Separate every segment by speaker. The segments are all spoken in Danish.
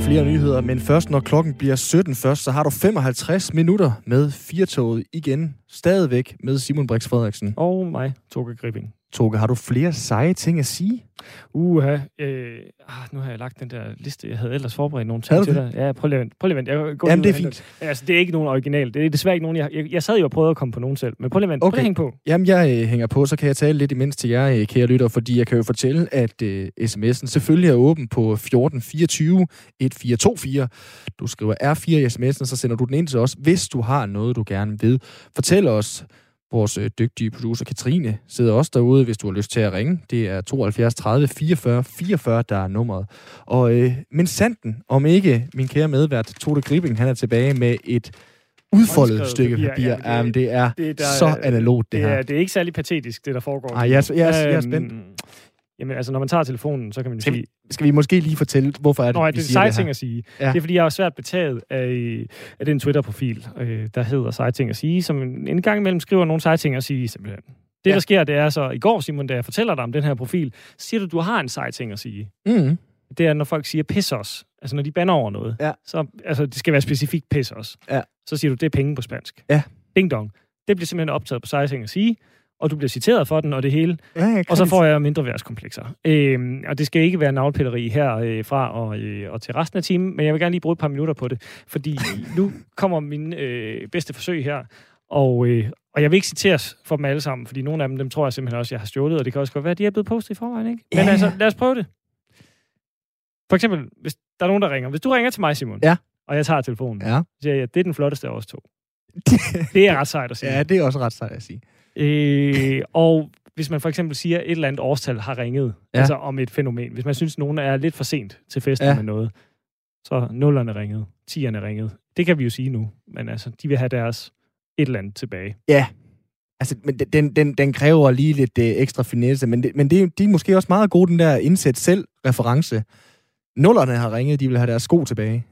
Speaker 1: Flere nyheder, men først når klokken bliver 17 først, så har du 55 minutter med Firtoget igen. Stadigvæk med Simon Brix Frederiksen.
Speaker 2: Og mig, Toge Gripping.
Speaker 1: Toge, har du flere seje ting at sige?
Speaker 2: Uha, øh, ah, nu har jeg lagt den der liste. Jeg havde ellers forberedt nogle ting til dig. Ja, prøv lige at. Prøv lige at vente. Jeg går
Speaker 1: Jamen, det er fint.
Speaker 2: Altså, det er ikke nogen original. Det er desværre ikke nogen, jeg, jeg, jeg sad jo og prøvede at komme på nogen selv. Men prøv lige at vente. Prøv at hænge på.
Speaker 1: Jamen, jeg øh, hænger på, så kan jeg tale lidt imens til jer, øh, kære lytter, fordi jeg kan jo fortælle, at øh, sms'en selvfølgelig er åben på 1424 1424. Du skriver R4 i sms'en, så sender du den ind til os, hvis du har noget, du gerne vil. Fortæl os, vores øh, dygtige producer Katrine sidder også derude, hvis du har lyst til at ringe. Det er 72 30 44 44, der er nummeret. Og øh, men sanden, om ikke min kære medvært Tode Gripping, han er tilbage med et udfoldet stykke
Speaker 2: papir,
Speaker 1: papir.
Speaker 2: ja, det-
Speaker 1: Jamen, det er
Speaker 2: det- der
Speaker 1: så analogt, det,
Speaker 2: Det
Speaker 1: her.
Speaker 2: er, det er ikke særlig patetisk, det der foregår.
Speaker 1: Ej, jeg er- jeg er- jeg er spændt.
Speaker 2: Jamen, altså, når man tager telefonen, så kan man
Speaker 1: Skal
Speaker 2: sige...
Speaker 1: Skal vi måske lige fortælle, hvorfor er det,
Speaker 2: Nå, ja,
Speaker 1: vi
Speaker 2: det er ting at sige.
Speaker 1: Ja.
Speaker 2: Det er, fordi jeg er svært betaget af, af den Twitter-profil, øh, der hedder seje ting at sige, som en, gang imellem skriver nogle seje ting at sige, simpelthen. Det,
Speaker 1: Ja.
Speaker 2: der sker, det er så, i går, Simon, da jeg fortæller dig om den her profil, så siger du, du har en sej ting at sige.
Speaker 1: Mm.
Speaker 2: Det er, når folk siger pis os. Altså, når de banner over noget.
Speaker 1: Ja.
Speaker 2: Så, altså, det skal være specifikt pis os.
Speaker 1: Ja.
Speaker 2: Så siger du, det er penge på spansk.
Speaker 1: Ja.
Speaker 2: Ding dong. Det bliver simpelthen optaget på seje ting at sige, og du bliver citeret for den, og det hele.
Speaker 1: Ja,
Speaker 2: Og så får jeg mindre værtskomplekser. Øhm, og det skal ikke være navlpilleri her øh, fra og, øh, og til resten af timen, men jeg vil gerne lige bruge et par minutter på det, fordi nu kommer min øh, bedste forsøg her, og, øh, og jeg vil ikke citeres for dem alle sammen, fordi nogle af dem, dem tror jeg simpelthen også, jeg har stjålet, og det kan også godt være, at de er blevet postet i forvejen, ikke? Men
Speaker 1: Ja.
Speaker 2: altså, lad os prøve det. For eksempel, hvis der er nogen, der ringer. Hvis du ringer til mig, Simon,
Speaker 1: Ja.
Speaker 2: og jeg tager telefonen,
Speaker 1: Ja.
Speaker 2: så siger jeg, det er den flotteste af os to. Det er ret sejt at sige.
Speaker 1: ja, det er også ret sejt at sige.
Speaker 2: Øh, og hvis man for eksempel siger, at et eller andet årstal har ringet,
Speaker 1: Ja.
Speaker 2: altså om et fænomen. Hvis man synes, nogen er lidt for sent til festen
Speaker 1: Ja.
Speaker 2: med noget, så nullerne ringet, tierne ringet. Det kan vi jo sige nu, men altså, de vil have deres et eller andet tilbage.
Speaker 1: Ja. Altså, men den, den, den kræver lige lidt øh, ekstra finesse, men, det, men det, er- de er måske også meget gode, den der indsæt selv-reference. Nullerne har ringet, de vil have deres sko tilbage.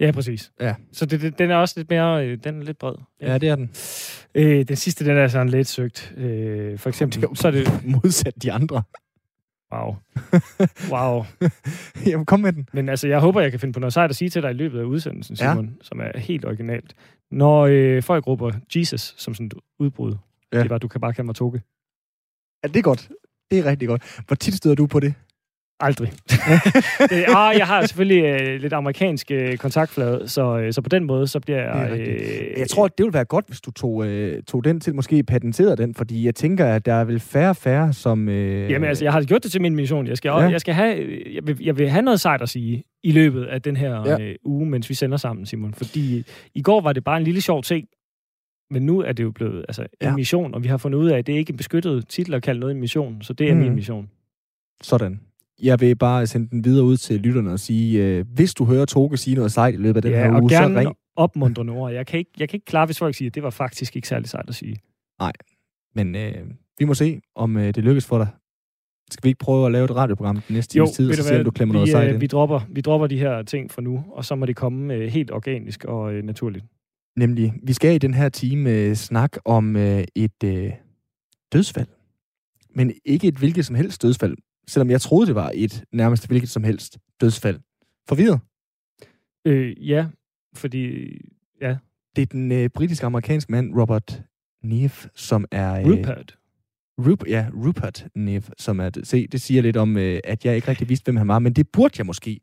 Speaker 2: Ja, præcis.
Speaker 1: Ja.
Speaker 2: Så det, det, den er også lidt mere, øh, den er lidt bred.
Speaker 1: Ja, det er den.
Speaker 2: Øh, den sidste, den er sådan lidt søgt. Øh, for eksempel,
Speaker 1: Det er
Speaker 2: så er det...
Speaker 1: Modsat de andre.
Speaker 2: Wow. Wow.
Speaker 1: Jamen, kom med den.
Speaker 2: Men altså, jeg håber, jeg kan finde på noget sejt at sige til dig i løbet af udsendelsen,
Speaker 1: Ja.
Speaker 2: Simon, ja. som er helt originalt. Når øh, folk råber Jesus som sådan et udbrud,
Speaker 1: Ja.
Speaker 2: ja. det var, du kan bare kalde mig Toge.
Speaker 1: Ja, det er godt. Det er rigtig godt. Hvor tit støder du på det?
Speaker 2: Aldrig. det, ah, jeg har selvfølgelig øh, lidt amerikansk øh, kontaktflade, så, øh, så på den måde, så bliver
Speaker 1: er
Speaker 2: jeg...
Speaker 1: rigtigt. Jeg tror, det ville være godt, hvis du tog, øh, tog den til, måske patenterede den, fordi jeg tænker, at der er vel færre og færre, som... Øh,
Speaker 2: Jamen altså, jeg har gjort det til min mission. Jeg skal,
Speaker 1: Ja.
Speaker 2: jeg skal have, øh, jeg vil, jeg vil have noget sejt at sige i løbet af den her
Speaker 1: Ja.
Speaker 2: øh, uge, mens vi sender sammen, Simon. Fordi i går var det bare en lille sjov ting, men nu er det jo blevet altså, en
Speaker 1: Ja.
Speaker 2: mission, og vi har fundet ud af, at det er ikke en beskyttet titel at kalde noget en mission, så det er mm. min mission.
Speaker 1: Sådan. Jeg vil bare sende den videre ud til lytterne og sige, øh, hvis du hører Toge sige noget sejt i løbet af den
Speaker 2: ja,
Speaker 1: her
Speaker 2: og
Speaker 1: uge, så
Speaker 2: gerne
Speaker 1: ring.
Speaker 2: opmuntrende ord. Jeg kan, ikke, jeg kan ikke klare, hvis folk siger, at det var faktisk ikke særlig sejt at sige.
Speaker 1: Men øh, vi må se, om øh, det lykkes for dig. Skal vi ikke prøve at lave et radioprogram den næste times tid, og så se, om du klemmer noget
Speaker 2: vi,
Speaker 1: sejt
Speaker 2: øh,
Speaker 1: ind?
Speaker 2: vi, dropper, vi dropper de her ting for nu, og så må det komme øh, helt organisk og øh, naturligt.
Speaker 1: Nemlig, vi skal i den her time øh, snakke om øh, et øh, dødsfald. Men ikke et hvilket som helst dødsfald, selvom jeg troede, det var et nærmest hvilket som helst dødsfald. Forvirret?
Speaker 2: Øh, ja, fordi... Ja,
Speaker 1: Det er den øh, britiske-amerikanske mand Robert Neve, som er... Øh,
Speaker 2: Rupert.
Speaker 1: Rup, ja, Rupert Neve, som er... Se, det siger lidt om, øh, at jeg ikke rigtig vidste, hvem han var, men det burde jeg måske,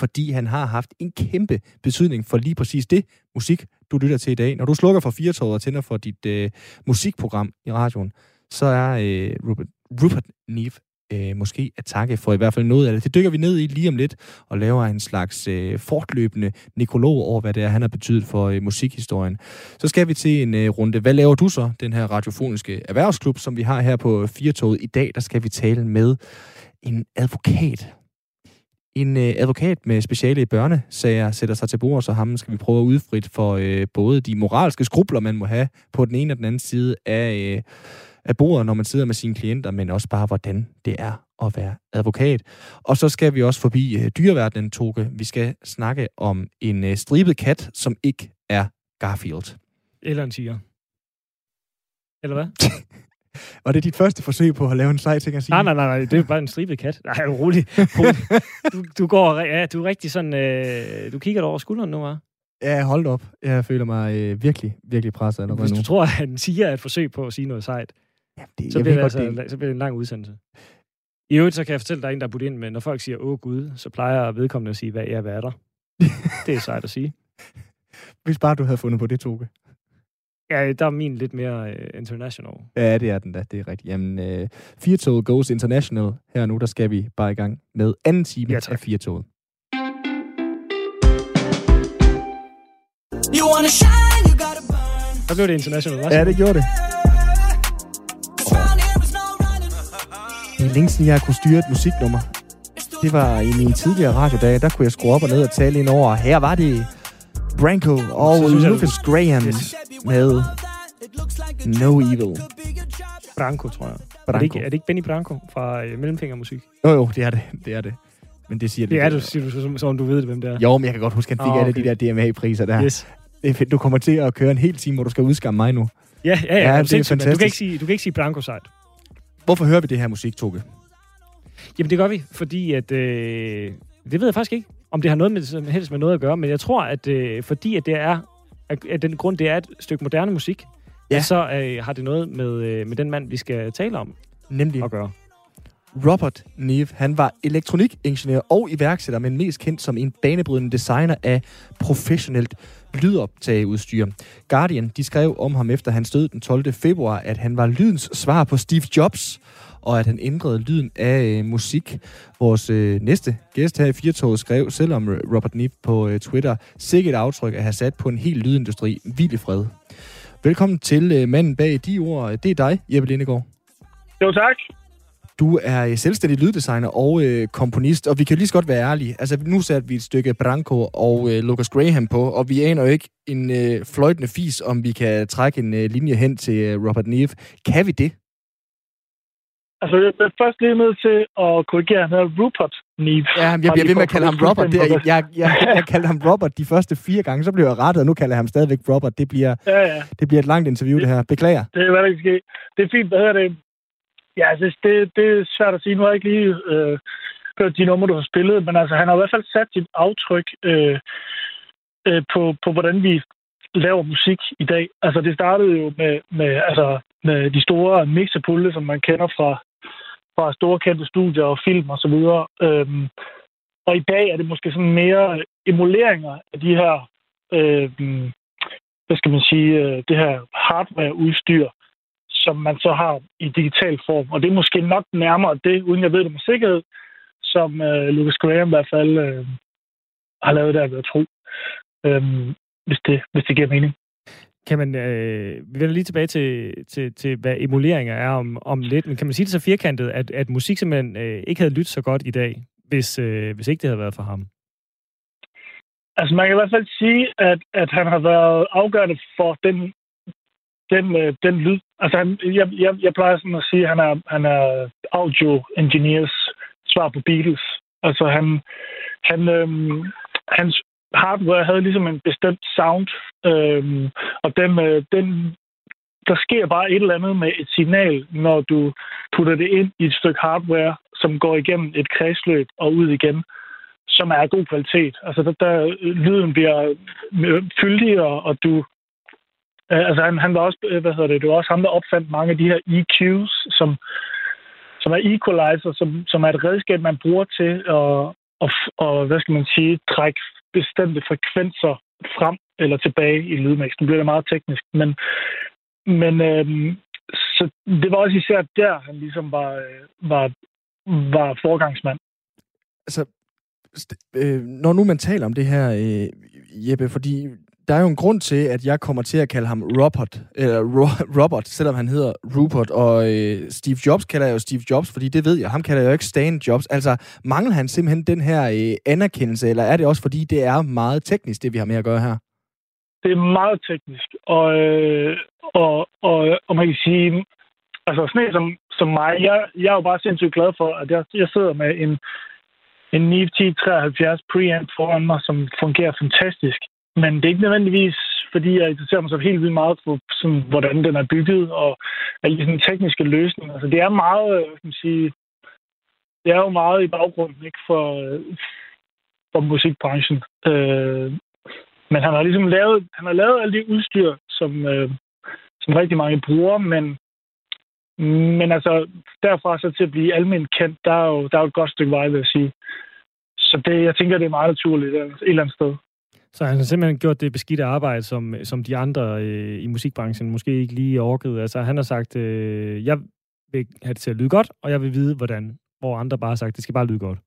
Speaker 1: fordi han har haft en kæmpe betydning for lige præcis det musik, du lytter til i dag. Når du slukker for Firtoget og tænder for dit øh, musikprogram i radioen, så er øh, Rupert, Rupert Neve øh, måske at takke for i hvert fald noget af det. Det dykker vi ned i lige om lidt, og laver en slags øh, fortløbende nekrolog over, hvad det er, han har betydet for øh, musikhistorien. Så skal vi til en øh, runde. Hvad laver du så, den her radiofoniske erhvervsklub, som vi har her på Firtoget i dag? Der skal vi tale med en advokat. En øh, advokat med speciale i børnesager sætter sig til bord, så ham skal vi prøve at udfrit for øh, både de moralske skrubler, man må have på den ene og den anden side af, øh, af bordet, når man sidder med sine klienter, men også bare, hvordan det er at være advokat. Og så skal vi også forbi øh, dyreverdenen, Toge. Vi skal snakke om en øh, stribet kat, som ikke er Garfield.
Speaker 2: Eller en tiger. Eller hvad?
Speaker 1: Og det er dit første forsøg på at lave en sej ting at sige?
Speaker 2: Nej, nej, nej, nej. det er bare en stribet kat. Nej, rolig. Du, du går, ja, du er rigtig sådan, øh, du kigger over skulderen nu, hva'?
Speaker 1: Ja, hold op. Jeg føler mig øh, virkelig, virkelig presset allerede
Speaker 2: Hvis
Speaker 1: nu.
Speaker 2: du tror, at han siger et forsøg på at sige noget sejt,
Speaker 1: Ja, det,
Speaker 2: så bliver, det altså,
Speaker 1: det,
Speaker 2: så bliver det en lang udsendelse. I øvrigt, så kan jeg fortælle dig en, der er budt ind med, når folk siger, åh gud, så plejer vedkommende at sige, hvad er, hvad er der? det er sejt at sige.
Speaker 1: hvis bare du havde fundet på det, Toge.
Speaker 2: Ja, der er min lidt mere uh, international.
Speaker 1: Ja, det er den da. Det er rigtigt. Jamen, øh, Firtoget Goes International. Her nu, der skal vi bare i gang med anden time
Speaker 2: Ja, tak.
Speaker 1: af Firtoget.
Speaker 3: You wanna shine, you gotta burn.
Speaker 2: Så blev det international, hva'?
Speaker 1: Ja, det gjorde det. Det er længe siden, jeg kunne styre et musiknummer. Det var i mine tidligere radiodage, der kunne jeg skrue op og ned og tale ind over. Her var det Branko og
Speaker 2: synes jeg,
Speaker 1: Lucas Graham
Speaker 2: Yes.
Speaker 1: med No Evil.
Speaker 2: Branko, tror jeg. Er det,
Speaker 1: Branko.
Speaker 2: ikke, er det ikke Benny Branko fra uh, Mellemfingermusik?
Speaker 1: Jo, jo, det er det. Det er det. Men det siger
Speaker 2: Det er
Speaker 1: lidt-
Speaker 2: du, siger du, som, som du ved det, hvem det er.
Speaker 1: Jo, men jeg kan godt huske, at han fik
Speaker 2: Ah,
Speaker 1: alle
Speaker 2: okay.
Speaker 1: de der DMA-priser der.
Speaker 2: Yes.
Speaker 1: Det er fedt. Du kommer til at køre en hel time, hvor du skal udskamme mig nu.
Speaker 2: Ja, ja, ja.
Speaker 1: Ja, det er
Speaker 2: det er du, kan
Speaker 1: fantastisk.
Speaker 2: ikke sige, du kan ikke sige Branko sejt.
Speaker 1: Hvorfor hører vi det her musik, Toge?
Speaker 2: Jamen, det gør vi, fordi at... Øh, det ved jeg faktisk ikke, om det har noget med, helst med noget at gøre, men jeg tror, at øh, fordi at det er... At, den grund, det er et stykke moderne musik,
Speaker 1: ja.
Speaker 2: så øh, har det noget med, øh, med den mand, vi skal tale om
Speaker 1: Nemlig
Speaker 2: at gøre.
Speaker 1: Robert Neve. Han var elektronikingeniør og iværksætter, men mest kendt som en banebrydende designer af professionelt lydoptageudstyr. Guardian de skrev om ham efter hans død den 12. februar, at han var lydens svar på Steve Jobs, og at han ændrede lyden af øh, musik. Vores øh, næste gæst her i Firtoget skrev selvom øh, Robert Nip på øh, Twitter, sikkert et aftryk at have sat på en hel lydindustri. Vild i fred. Velkommen til øh, manden bag de ord. Det er dig, Jeppe Lindegård.
Speaker 4: Jo, tak.
Speaker 1: Du er øh, selvstændig lyddesigner og øh, komponist, og vi kan lige så godt være ærlige. Altså, nu satte vi et stykke Branko og øh, Lucas Graham på, og vi aner jo ikke en øh, fløjtende fis, om vi kan trække en øh, linje hen til øh, Robert Neve. Kan vi det?
Speaker 4: Altså, jeg er først lige nødt til at korrigere, han hedder Rupert Neve.
Speaker 1: Ja, jeg bliver ved med at kalde ham Robert. Det er, jeg, jeg, jeg kaldte ham Robert de første fire gange, så blev jeg rettet, og nu kalder jeg ham stadigvæk Robert. Det bliver,
Speaker 4: Ja, ja.
Speaker 1: det bliver et langt interview, det her. Beklager.
Speaker 4: Det er, hvad der kan ske. Det er fint. Hvad hedder det? Ja, altså, det, det er svært at sige. Nu har jeg ikke lige øh, hørt de numre, du har spillet, men altså, han har i hvert fald sat sit aftryk øh, øh, på, på, hvordan vi laver musik i dag. Altså, det startede jo med, med, altså, med de store mixerpulje, som man kender fra, fra store kendte studier og film og så. Øhm, og i dag er det måske sådan mere emuleringer af de her, øh, hvad skal man sige, øh, det her hardware-udstyr, som man så har i digital form. Og det er måske nok nærmere det, uden jeg ved det med sikkerhed, som øh, Lucas Graham i hvert fald øh, har lavet der, ved at tro. Øh, hvis, det, hvis det giver mening.
Speaker 2: Kan man, øh, vi vender lige tilbage til, til, til, hvad emuleringer er om, om lidt, men kan man sige det så firkantet, at, at musik simpelthen øh, ikke havde lyttet så godt i dag, hvis, øh, hvis ikke det havde været for ham?
Speaker 4: Altså, man kan i hvert fald sige, at, at han har været afgørende for den, den, øh, den lyd. Altså, han, jeg, jeg, jeg plejer sådan at sige, at han er, han er audio engineers svar på Beatles. Altså, han, han, øh, hans hardware havde ligesom en bestemt sound, øh, og den, øh, den, der sker bare et eller andet med et signal, når du putter det ind i et stykke hardware, som går igennem et kredsløb og ud igen som er af god kvalitet. Altså, der, der lyden bliver øh, fyldigere, og du... Øh, altså, han, han var også, øh, hvad hedder det, det var også ham, der opfandt mange af de her EQs, som, som er equalizer, som, som er et redskab, man bruger til at, og, og, hvad skal man sige, trække bestemte frekvenser frem eller tilbage i lydmix. Nu bliver det meget teknisk, men, men øhm, så det var også især der, han ligesom var, øh, var, var forgangsmand.
Speaker 1: altså, øh, når nu man taler om det her, øh, Jeppe, fordi der er jo en grund til, at jeg kommer til at kalde ham Robert, eller Ro- Robert, selvom han hedder Rupert, og øh, Steve Jobs kalder jeg jo Steve Jobs, fordi det ved jeg, ham kalder jeg jo ikke Stan Jobs. Altså, mangler han simpelthen den her øh, anerkendelse, eller er det også fordi, det er meget teknisk, det vi har med at gøre her?
Speaker 4: det er meget teknisk, og, øh, og, og, og man kan sige, altså sådan en som, som mig, jeg, jeg er jo bare sindssygt glad for, at jeg, jeg sidder med en, en Neve 1073 preamp foran mig, som fungerer fantastisk. Men det er ikke nødvendigvis, fordi jeg interesserer mig så helt vildt meget for, sådan, hvordan den er bygget, og alle de tekniske løsninger. Altså, det er meget, øh, kan man sige, det er jo meget i baggrunden ikke, for, for musikbranchen. Øh, men han har ligesom lavet, han har lavet alle de udstyr, som, øh, som rigtig mange bruger, men, men altså derfra så til at blive almindeligt kendt, der er jo, der er jo et godt stykke vej, vil jeg sige. Så det, jeg tænker, det er meget naturligt altså, et eller andet sted.
Speaker 2: Så han har simpelthen gjort det beskidte arbejde, som, som de andre øh, i musikbranchen måske ikke lige orkede. Altså han har sagt, øh, jeg vil have det til at lyde godt, og jeg vil vide, hvordan. Hvor andre bare har sagt, det skal bare lyde godt.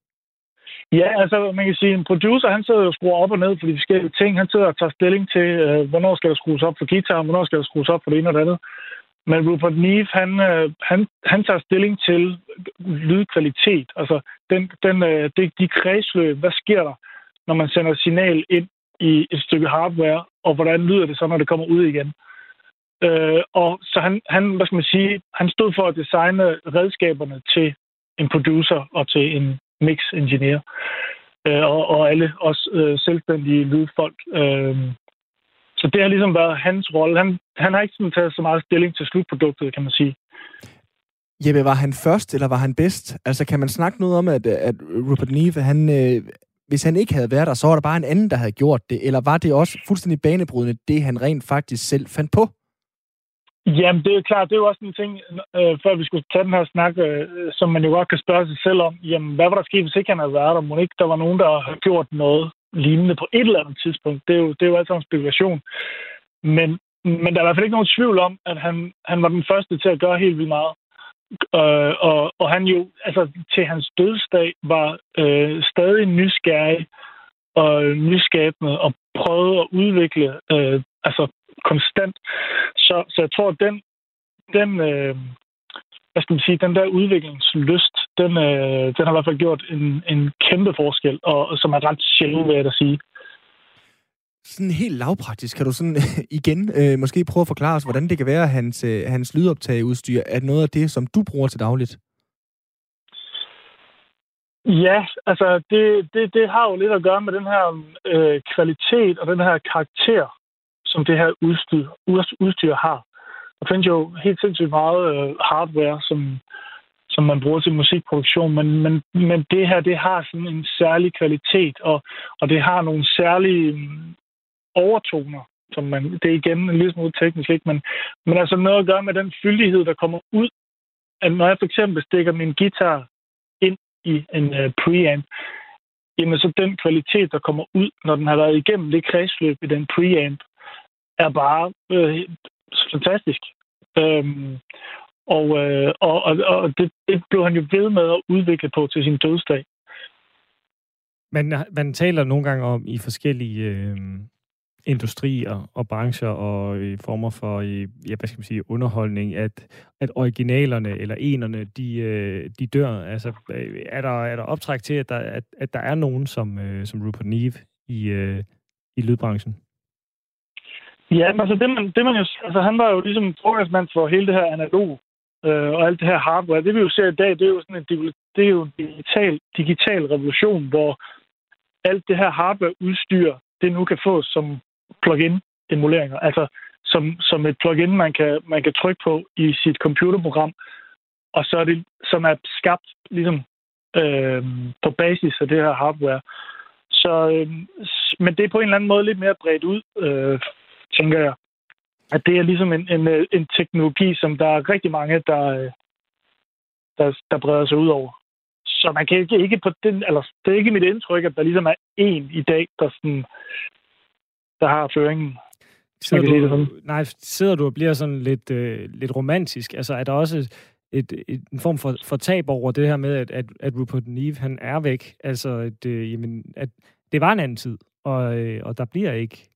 Speaker 4: Ja, altså man kan sige, en producer, han sidder jo og skruer op og ned for de forskellige ting. Han sidder og tager stilling til, øh, hvornår skal der skrues op for guitar, hvornår skal der skrues op for det ene og det andet. Men Rupert Neve, han, øh, han, han tager stilling til lydkvalitet. Altså den, den, øh, det, de kredsløb, hvad sker der, når man sender signal ind i et stykke hardware, og hvordan lyder det så, når det kommer ud igen. Øh, og så han, han, hvad skal man sige, han stod for at designe redskaberne til en producer og til en mix engineer. Øh, og, og alle os øh, selvstændige lydfolk. Øh, så det har ligesom været hans rolle. Han, han har ikke sådan taget så meget stilling til slutproduktet, kan man sige.
Speaker 1: Jeppe, var han først, eller var han bedst? Altså, kan man snakke noget om, at, at Rupert Neve, han, øh, hvis han ikke havde været der, så var der bare en anden, der havde gjort det? Eller var det også fuldstændig banebrydende, det han rent faktisk selv fandt på?
Speaker 4: Jamen, det er klart, det er jo også en ting, øh, før vi skulle tage den her snak, øh, som man jo godt kan spørge sig selv om. Jamen, hvad var der sket, hvis ikke han havde været der? Må ikke der var nogen, der havde gjort noget lignende på et eller andet tidspunkt? Det er jo, det er jo altid en spekulation. Men, men der er i hvert fald ikke nogen tvivl om, at han, han var den første til at gøre helt vildt meget. Øh, og, og han jo, altså til hans dødsdag, var øh, stadig nysgerrig og nyskabende og prøvede at udvikle øh, altså konstant. Så, så jeg tror, at den, den, øh, hvad skal man sige, den der udviklingslyst, den, øh, den har i hvert fald gjort en, en kæmpe forskel, og, og som er ret sjældent, vil jeg da sige.
Speaker 1: Sådan helt lavpraktisk, kan du sådan igen øh, måske prøve at forklare os, hvordan det kan være, at hans, øh, hans lydoptageudstyr er noget af det, som du bruger til dagligt?
Speaker 4: Ja, altså det, det, det har jo lidt at gøre med den her øh, kvalitet og den her karakter, som det her udstyr, udstyr har. Der findes jo helt sindssygt meget øh, hardware, som, som man bruger til musikproduktion, men, men, men det her, det har sådan en særlig kvalitet, og, og det har nogle særlige overtoner, som man, det er igen en lille smule teknisk, ikke? Men, men altså noget at gøre med den fyldighed, der kommer ud, at når jeg for eksempel stikker min guitar ind i en uh, preamp, jamen så den kvalitet, der kommer ud, når den har været igennem det kredsløb i den preamp, er bare øh, fantastisk. Øhm, og, øh, og, og, og det, det blev han jo ved med at udvikle på til sin dødsdag.
Speaker 2: Man, man taler nogle gange om i forskellige øh, industrier og brancher og øh, former for øh, ja, hvad skal man sige, underholdning, at, at originalerne eller enerne, de, øh, de dør. Altså, øh, er, der, er der optræk til, at der, at, at der er nogen som, øh, som Rupert Neve i, øh, i lydbranchen?
Speaker 4: Ja, men altså det man, det man jo, altså han var jo ligesom forgangsmand for hele det her analog øh, og alt det her hardware. Det vi jo ser i dag, det er jo sådan en, det er jo en digital, digital revolution, hvor alt det her hardware-udstyr, det nu kan fås som plug-in emuleringer. Altså som, som et plug-in, man kan, man kan trykke på i sit computerprogram, og så er det, som er skabt ligesom øh, på basis af det her hardware. Så, øh, men det er på en eller anden måde lidt mere bredt ud, øh, tænker jeg. At det er ligesom en, en, øh, en teknologi, som der er rigtig mange, der, øh, der, der breder sig ud over. Så man kan ikke, ikke på den, eller det er ikke mit indtryk, at der ligesom er en i dag, der, sådan, der har føringen.
Speaker 2: Sidder
Speaker 4: sige det
Speaker 2: du,
Speaker 4: sådan.
Speaker 2: nej, sidder du og bliver sådan lidt, øh, lidt romantisk? Altså, er der også et, et, en form for, for tab over det her med, at, at, at Rupert Neve, han er væk? Altså, at, øh, jamen, at det var en anden tid, og, øh, og der bliver ikke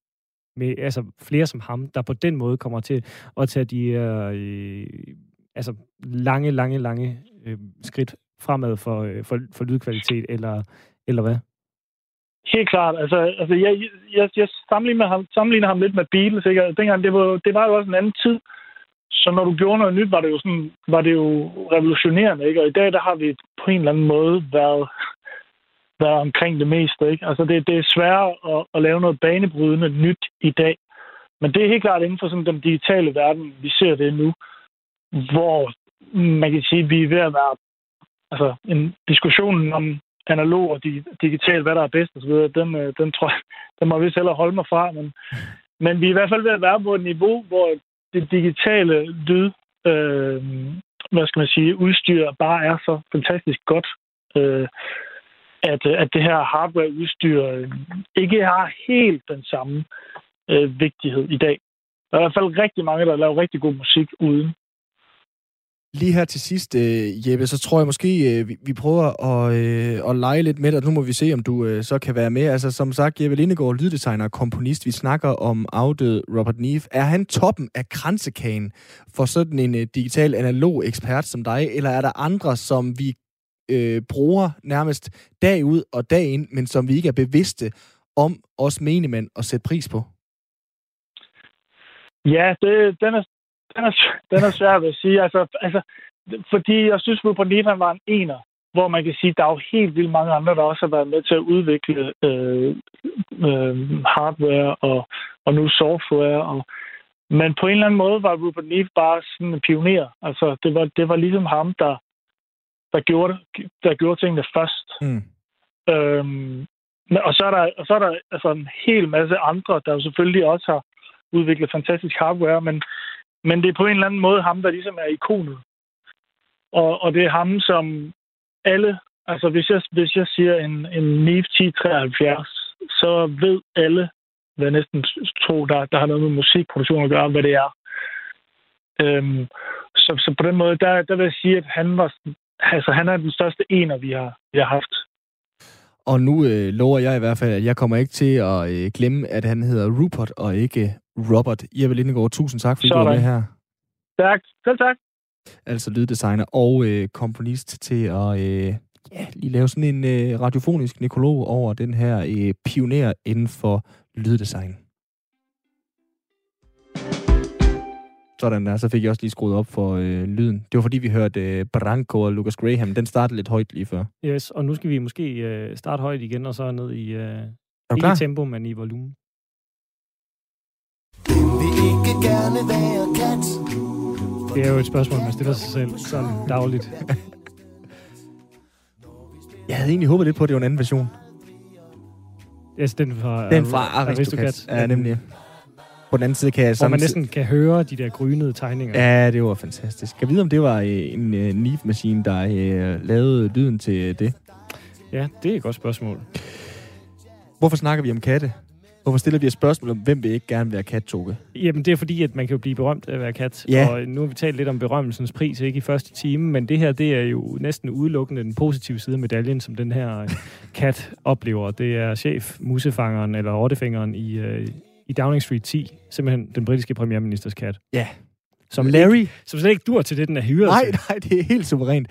Speaker 2: med, altså, flere som ham, der på den måde kommer til at tage de øh, altså, lange, lange, lange øh, skridt fremad for, øh, for, for lydkvalitet, eller, eller hvad?
Speaker 4: Helt klart. Altså, altså jeg, jeg, jeg sammenligner, ham, sammenligner ham lidt med Beatles. Ikke? Altså, dengang, det var, det var jo også en anden tid. Så når du gjorde noget nyt, var det jo, sådan, var det jo revolutionerende. Ikke? Og i dag, der har vi på en eller anden måde været, været omkring det meste. Ikke? Altså, det, det er sværere at, at lave noget banebrydende nyt i dag. Men det er helt klart inden for sådan den digitale verden, vi ser det nu, hvor man kan sige, at vi er ved at være... Altså, en diskussion om analog og di- digital, hvad der er bedst osv., den, øh, den tror jeg, den må jeg vist hellere holde mig fra. Men, men vi er i hvert fald ved at være på et niveau, hvor det digitale lyd, øh, hvad skal man sige, udstyr bare er så fantastisk godt, øh, at, øh, at det her hardware-udstyr øh, ikke har helt den samme øh, vigtighed i dag. Der er i hvert fald rigtig mange, der laver rigtig god musik uden.
Speaker 1: Lige her til sidst, øh, Jeppe, så tror jeg måske, øh, vi, vi prøver at, øh, at lege lidt med dig. Nu må vi se, om du øh, så kan være med. Altså, som sagt, Jeppe Lindegård, lyddesigner og komponist. Vi snakker om afdød Robert Neve. Er han toppen af kransekagen for sådan en øh, digital analog ekspert som dig, eller er der andre, som vi øh, bruger nærmest dag ud og dag ind, men som vi ikke er bevidste om os menemænd at sætte pris på?
Speaker 4: Ja, det, den, er, den, er, den er svær at sige. Altså, altså, fordi jeg synes, at Neva var en ener, hvor man kan sige, at der er jo helt vildt mange andre, der også har været med til at udvikle øh, øh, hardware og, og nu software. Og, men på en eller anden måde var Rupert Neve bare sådan en pioner. Altså, det var, det var ligesom ham, der, der, gjorde, der gjorde tingene først.
Speaker 1: Mm.
Speaker 4: Øhm, og så er der, og så er der altså en hel masse andre, der jo selvfølgelig også har udviklet fantastisk hardware, men, men det er på en eller anden måde ham, der ligesom er ikonet. Og, og det er ham, som alle, altså hvis jeg, hvis jeg siger en, en Neve 1073, så ved alle, hvad jeg næsten tro, der, der har noget med musikproduktion at gøre, hvad det er. Øhm, så, så på den måde, der, der vil jeg sige, at han var, altså han er den største ener, vi har, vi har haft.
Speaker 1: Og nu øh, lover jeg i hvert fald, at jeg kommer ikke til at øh, glemme, at han hedder Rupert og ikke Robert. Jeppe Lindegård, tusind tak, fordi du var
Speaker 4: Sådan.
Speaker 1: med her.
Speaker 4: Tak. Selv tak.
Speaker 1: Altså lyddesigner og øh, komponist til at øh, ja, lige lave sådan en øh, radiofonisk nekrolog over den her øh, pioner inden for lyddesign. Sådan der, så fik jeg også lige skruet op for øh, lyden. Det var fordi, vi hørte øh, Branko og Lucas Graham. Den startede lidt højt lige før.
Speaker 2: Yes, og nu skal vi måske øh, starte højt igen, og så ned i, øh, ikke
Speaker 1: klar?
Speaker 2: i tempo, men i volumen. Det er jo et spørgsmål, man stiller sig selv sådan dagligt.
Speaker 1: Jeg havde egentlig håbet lidt på, at det var en anden version.
Speaker 2: Yes, den fra,
Speaker 1: Den fra
Speaker 2: Ar-
Speaker 1: Aristocats. Ja, nemlig. På den anden side kan jeg
Speaker 2: Hvor man næsten kan høre de der grynede tegninger.
Speaker 1: Ja, det var fantastisk. Jeg vide, om det var øh, en øh, Neve-maskine, der øh, lavede lyden til det.
Speaker 2: ja, det er et godt spørgsmål.
Speaker 1: Hvorfor snakker vi om katte? Hvorfor stiller vi et spørgsmål om, hvem vil ikke gerne være kat, Toge?
Speaker 2: Jamen, det er fordi, at man kan jo blive berømt af at være kat.
Speaker 1: Ja.
Speaker 2: Og nu har vi talt lidt om berømmelsens pris, ikke i første time, men det her, det er jo næsten udelukkende den positive side af medaljen, som den her øh, kat oplever. Det er chef, musefangeren eller rottefingeren i, øh, i Downing Street 10, simpelthen den britiske premierministers kat.
Speaker 1: Ja.
Speaker 2: Som,
Speaker 1: Larry?
Speaker 2: Ikke, som slet ikke dur til det, den er hyret
Speaker 1: Nej,
Speaker 2: til.
Speaker 1: nej, det er helt suverænt.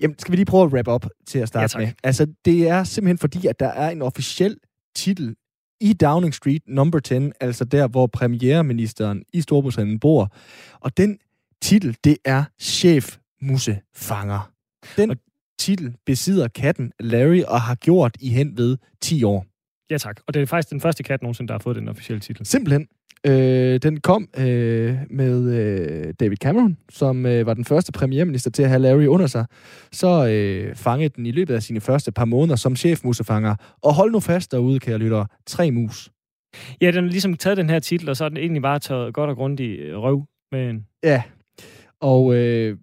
Speaker 1: Jamen, skal vi lige prøve at wrap op til at starte
Speaker 2: Ja, tak.
Speaker 1: med? Altså, det er simpelthen fordi, at der er en officiel titel i Downing Street number 10, altså der, hvor premierministeren i Storbritannien bor. Og den titel, det er chef musefanger. Den
Speaker 2: Og-
Speaker 1: titel besidder katten Larry og har gjort i hen ved 10 år.
Speaker 2: Ja, tak. Og det er faktisk den første kat nogensinde, der har fået den officielle titel.
Speaker 1: Simpelthen. Øh, den kom øh, med øh, David Cameron, som øh, var den første premierminister til at have Larry under sig. Så øh, fangede den i løbet af sine første par måneder som chefmusefanger. Og hold nu fast derude, kære lyttere. Tre mus.
Speaker 2: Ja, den har ligesom taget den her titel, og så har den egentlig bare taget godt og grundigt øh, røv med en.
Speaker 1: Ja. Og øh,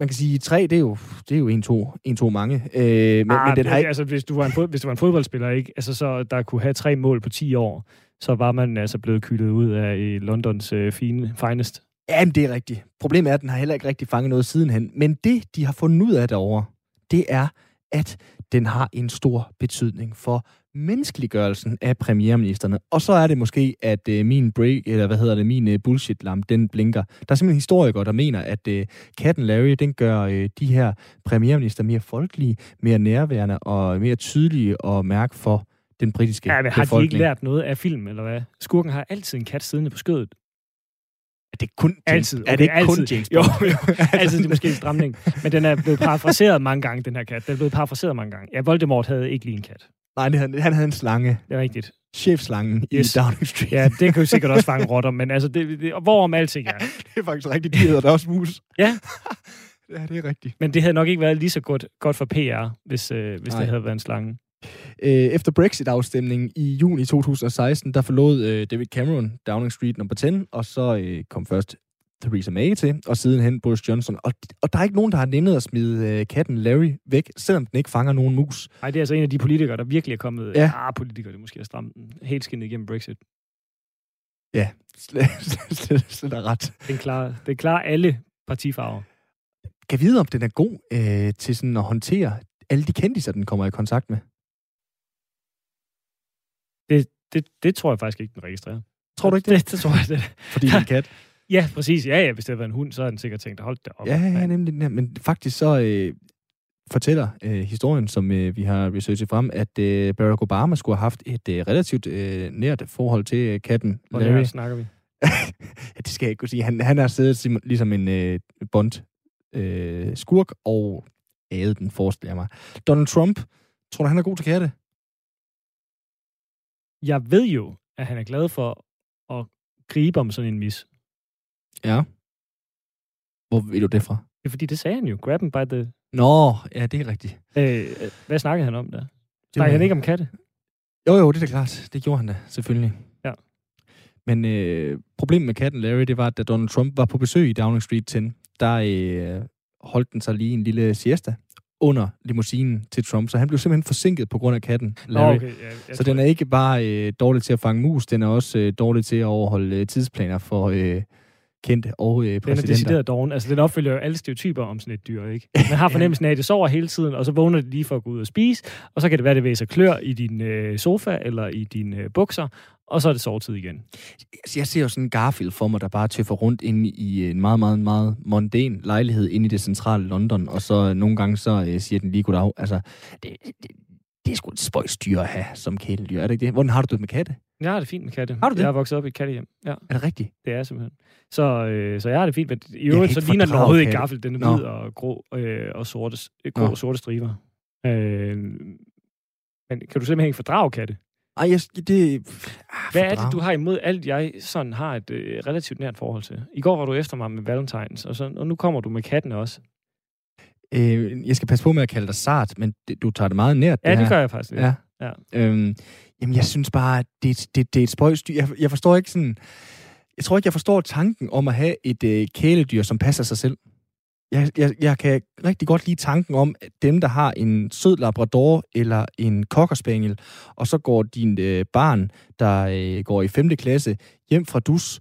Speaker 1: man kan sige, tre, det er jo, det er jo en, to, en, to mange. Øh, men,
Speaker 2: ah,
Speaker 1: men den har ikke...
Speaker 2: Altså, hvis du, var en, fod- hvis du var en fodboldspiller, ikke? Altså, så der kunne have tre mål på 10 år, så var man altså blevet kyldet ud af i Londons øh, fine, finest.
Speaker 1: Jamen, det er rigtigt. Problemet er, at den har heller ikke rigtig fanget noget sidenhen. Men det, de har fundet ud af derovre, det er, at den har en stor betydning for menneskeliggørelsen af premierministerne. Og så er det måske, at øh, min break, eller hvad hedder det, min øh, bullshit-lamp, den blinker. Der er simpelthen historikere, der mener, at øh, katten Larry, den gør øh, de her premierminister mere folkelige, mere nærværende og mere tydelige at mærke for den britiske
Speaker 2: Ja, men har de
Speaker 1: befolkning.
Speaker 2: ikke lært noget af film, eller hvad? Skurken har altid en kat siddende på skødet.
Speaker 1: Er det kun,
Speaker 2: Altid.
Speaker 1: Er det ikke
Speaker 2: Okay,
Speaker 1: kun
Speaker 2: altid.
Speaker 1: James
Speaker 2: Jo,
Speaker 1: Bond?
Speaker 2: jo. altid det er måske en stramning. Men den er blevet parafraseret mange gange, den her kat. Den er blevet parafraseret mange gange. Ja, Voldemort havde ikke lige en kat.
Speaker 1: Nej, det, han, han havde en slange.
Speaker 2: Det er rigtigt.
Speaker 1: Chefslangen
Speaker 2: Yes.
Speaker 1: i Downing Street.
Speaker 2: Ja, det kan jo sikkert også fange rotter, men altså, det, det, og hvorom alting er.
Speaker 1: det er faktisk rigtigt. De hedder der også mus.
Speaker 2: Ja.
Speaker 1: ja, det er rigtigt.
Speaker 2: Men det havde nok ikke været lige så godt, godt for PR, hvis, øh, hvis
Speaker 1: Nej.
Speaker 2: det havde været en slange.
Speaker 1: Øh, efter Brexit-afstemningen i juni 2016, der forlod øh, David Cameron Downing Street nummer 10, og så øh, kom først Theresa May til, og sidenhen Boris Johnson. Og, og der er ikke nogen, der har nændet at smide øh, katten Larry væk, selvom den ikke fanger nogen mus.
Speaker 2: Nej, det er altså en af de politikere, der virkelig er kommet...
Speaker 1: Ja.
Speaker 2: Ah, politikere, det er måske stramme den helt skinnet igennem Brexit.
Speaker 1: Ja, slet, slet, slet er ret.
Speaker 2: Den klarer, den klarer alle partifarver.
Speaker 1: Kan vide, om den er god øh, til sådan at håndtere alle de kendiser, den kommer i kontakt med.
Speaker 2: Det, det, det tror jeg faktisk ikke, den registrerer.
Speaker 1: Tror du ikke det?
Speaker 2: Det, det tror jeg, det.
Speaker 1: Fordi det er en kat.
Speaker 2: Ja, præcis. Ja, ja, hvis det havde været en hund, så havde den sikkert tænkt, hold da op.
Speaker 1: Ja, ja, nemlig. Ja, men faktisk så øh, fortæller øh, historien, som øh, vi har researchet frem, at øh, Barack Obama skulle have haft et øh, relativt øh, nært forhold til øh, katten
Speaker 2: Hvor
Speaker 1: Larry.
Speaker 2: her snakker vi.
Speaker 1: ja, det skal jeg ikke kunne sige. Han, han har siddet ligesom en øh, bond øh, skurk og ædet den, forestiller jeg mig. Donald Trump, tror du, han er god til katte?
Speaker 2: Jeg ved jo, at han er glad for at gribe om sådan en mis.
Speaker 1: Ja. Hvor ved du det fra?
Speaker 2: Det er fordi, det sagde han jo. Grab him by the...
Speaker 1: Nå, ja, det er rigtigt.
Speaker 2: Øh, øh, hvad snakkede han om der? Snakkede han ikke om katte?
Speaker 1: Jo, jo, det er da klart. Det gjorde han da, selvfølgelig.
Speaker 2: Ja.
Speaker 1: Men øh, problemet med katten Larry, det var, at da Donald Trump var på besøg i Downing Street 10, der øh, holdt den sig lige en lille siesta under limousinen til Trump, så han blev simpelthen forsinket på grund af katten Larry.
Speaker 2: Okay. Ja,
Speaker 1: Så den er ikke bare øh, dårlig til at fange mus, den er også øh, dårlig til at overholde øh, tidsplaner for øh, kendte og øh,
Speaker 2: Den er
Speaker 1: præsidenter.
Speaker 2: decideret doven. Altså, den opfylder jo alle stereotyper om sådan et dyr, ikke? Man har fornemmelsen af, at det sover hele tiden, og så vågner det lige for at gå ud og spise, og så kan det være, at det væser klør i din øh, sofa eller i dine øh, bukser, og så er det sovetid igen.
Speaker 1: Jeg ser jo sådan en Garfield for mig, der bare tøffer rundt inde i en meget, meget, meget mondæn lejlighed inde i det centrale London, og så nogle gange så øh, siger den lige goddag. Altså, det, det, det er sgu et spøjsdyr at have som kæledyr, er det ikke det? Hvordan har du det med katte?
Speaker 2: Jeg har det fint med katte.
Speaker 1: Har du det?
Speaker 2: Jeg er vokset op i et kattehjem. Ja,
Speaker 1: Er det rigtigt?
Speaker 2: det er simpelthen. Så, øh, så jeg har det fint. Men i øvrigt, så ligner den overhovedet ikke gaffel. Den er hvid og grå øh, og sorte, øh, grå og sorte striber. Øh, men kan du simpelthen ikke fordrage katte?
Speaker 1: Ej, jeg, det... Ah,
Speaker 2: Hvad er det, du har imod alt, jeg sådan har et øh, relativt nært forhold til? I går var du efter mig med Valentines, og, så, og nu kommer du med katten også.
Speaker 1: Øh, jeg skal passe på med at kalde dig sart, men det, du tager det meget nært.
Speaker 2: Ja, det,
Speaker 1: her.
Speaker 2: gør jeg faktisk.
Speaker 1: Ja.
Speaker 2: Ja.
Speaker 1: Øhm, jamen, jeg synes bare, det, det, det er et spøjsdyr. Jeg, jeg forstår ikke sådan... Jeg tror ikke, jeg forstår tanken om at have et øh, kæledyr, som passer sig selv. Jeg, jeg, jeg kan rigtig godt lide tanken om, at dem, der har en sød labrador eller en cocker spaniel, og så går din øh, barn, der øh, går i 5. klasse, hjem fra dus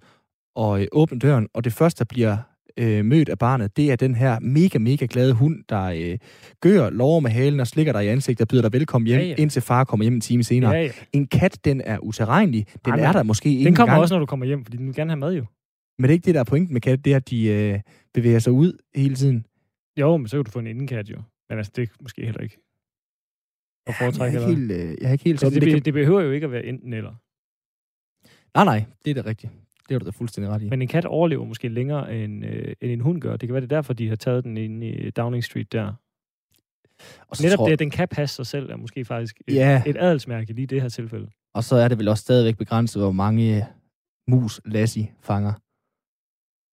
Speaker 1: og øh, åbner døren, og det første, der bliver øh, mødt af barnet, det er den her mega, mega glade hund, der øh, gør, lover med halen og slikker dig i ansigtet og byder dig velkommen hjem,
Speaker 2: Ja,
Speaker 1: ja,
Speaker 2: ja.
Speaker 1: ja. indtil far kommer hjem en time senere.
Speaker 2: Ja,
Speaker 1: Ja.
Speaker 2: ja.
Speaker 1: En kat, den er uterrenelig. Den
Speaker 2: Nej,
Speaker 1: er der måske ikke
Speaker 2: Den kommer
Speaker 1: engang.
Speaker 2: også, når du kommer hjem, fordi den vil gerne have mad jo.
Speaker 1: Men det er ikke det, der er pointen med kat, det er, at de øh, bevæger sig ud hele tiden.
Speaker 2: Jo, men så kan du få en indenkat jo. Men altså, det er måske heller ikke. Og
Speaker 1: jeg, er
Speaker 2: foretrække,
Speaker 1: ikke helt, øh, jeg er ikke helt
Speaker 2: Altså,
Speaker 1: sådan.
Speaker 2: det,
Speaker 1: det
Speaker 2: be,
Speaker 1: kan...
Speaker 2: det behøver jo ikke at være enten eller.
Speaker 1: Nej, nej, det er da rigtigt. Det har du da fuldstændig ret i.
Speaker 2: Men en kat overlever måske længere, end, øh, end en hund gør. Det kan være, det er derfor, de har taget den ind i Downing Street der.
Speaker 1: og, så
Speaker 2: Netop
Speaker 1: tror...
Speaker 2: det, at den kan passe sig selv, er måske faktisk et,
Speaker 1: Ja.
Speaker 2: et adelsmærke lige i det her tilfælde.
Speaker 1: og så er det vel også stadigvæk begrænset, hvor mange mus Lassie fanger.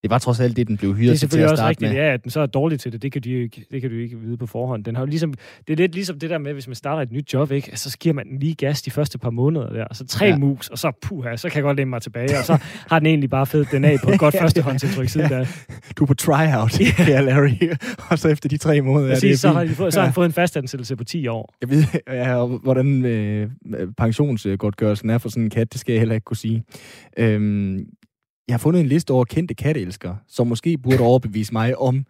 Speaker 1: Det var trods alt det, den blev
Speaker 2: Det
Speaker 1: hyret
Speaker 2: er
Speaker 1: til, til
Speaker 2: selvfølgelig
Speaker 1: at
Speaker 2: også
Speaker 1: starte
Speaker 2: rigtigt,
Speaker 1: med.
Speaker 2: ja, at den så er dårlig til det. Det kan, du ikke, det kan du ikke vide på forhånd. Den har jo ligesom, det er lidt ligesom det der med, hvis man starter et nyt job, ikke? Altså, så giver man den lige gas de første par måneder der. Og så tre
Speaker 1: Ja.
Speaker 2: ja. mus, og så puha, så kan jeg godt læne mig tilbage. Og så har den egentlig bare fedt den af på et godt førstehåndsindtryk siden da.
Speaker 1: Du er på tryout, kære Larry. og så efter de tre måneder, er det
Speaker 2: Præcis, så har, de fået, så har
Speaker 1: Ja.
Speaker 2: han fået en fastansættelse på 10 år.
Speaker 1: Jeg ved, ja, og hvordan øh, pensionsgodtgørelsen er for sådan en kat, det skal jeg heller ikke kunne sige. Øhm, jeg har fundet en liste over kendte katteelskere, som måske burde overbevise mig om,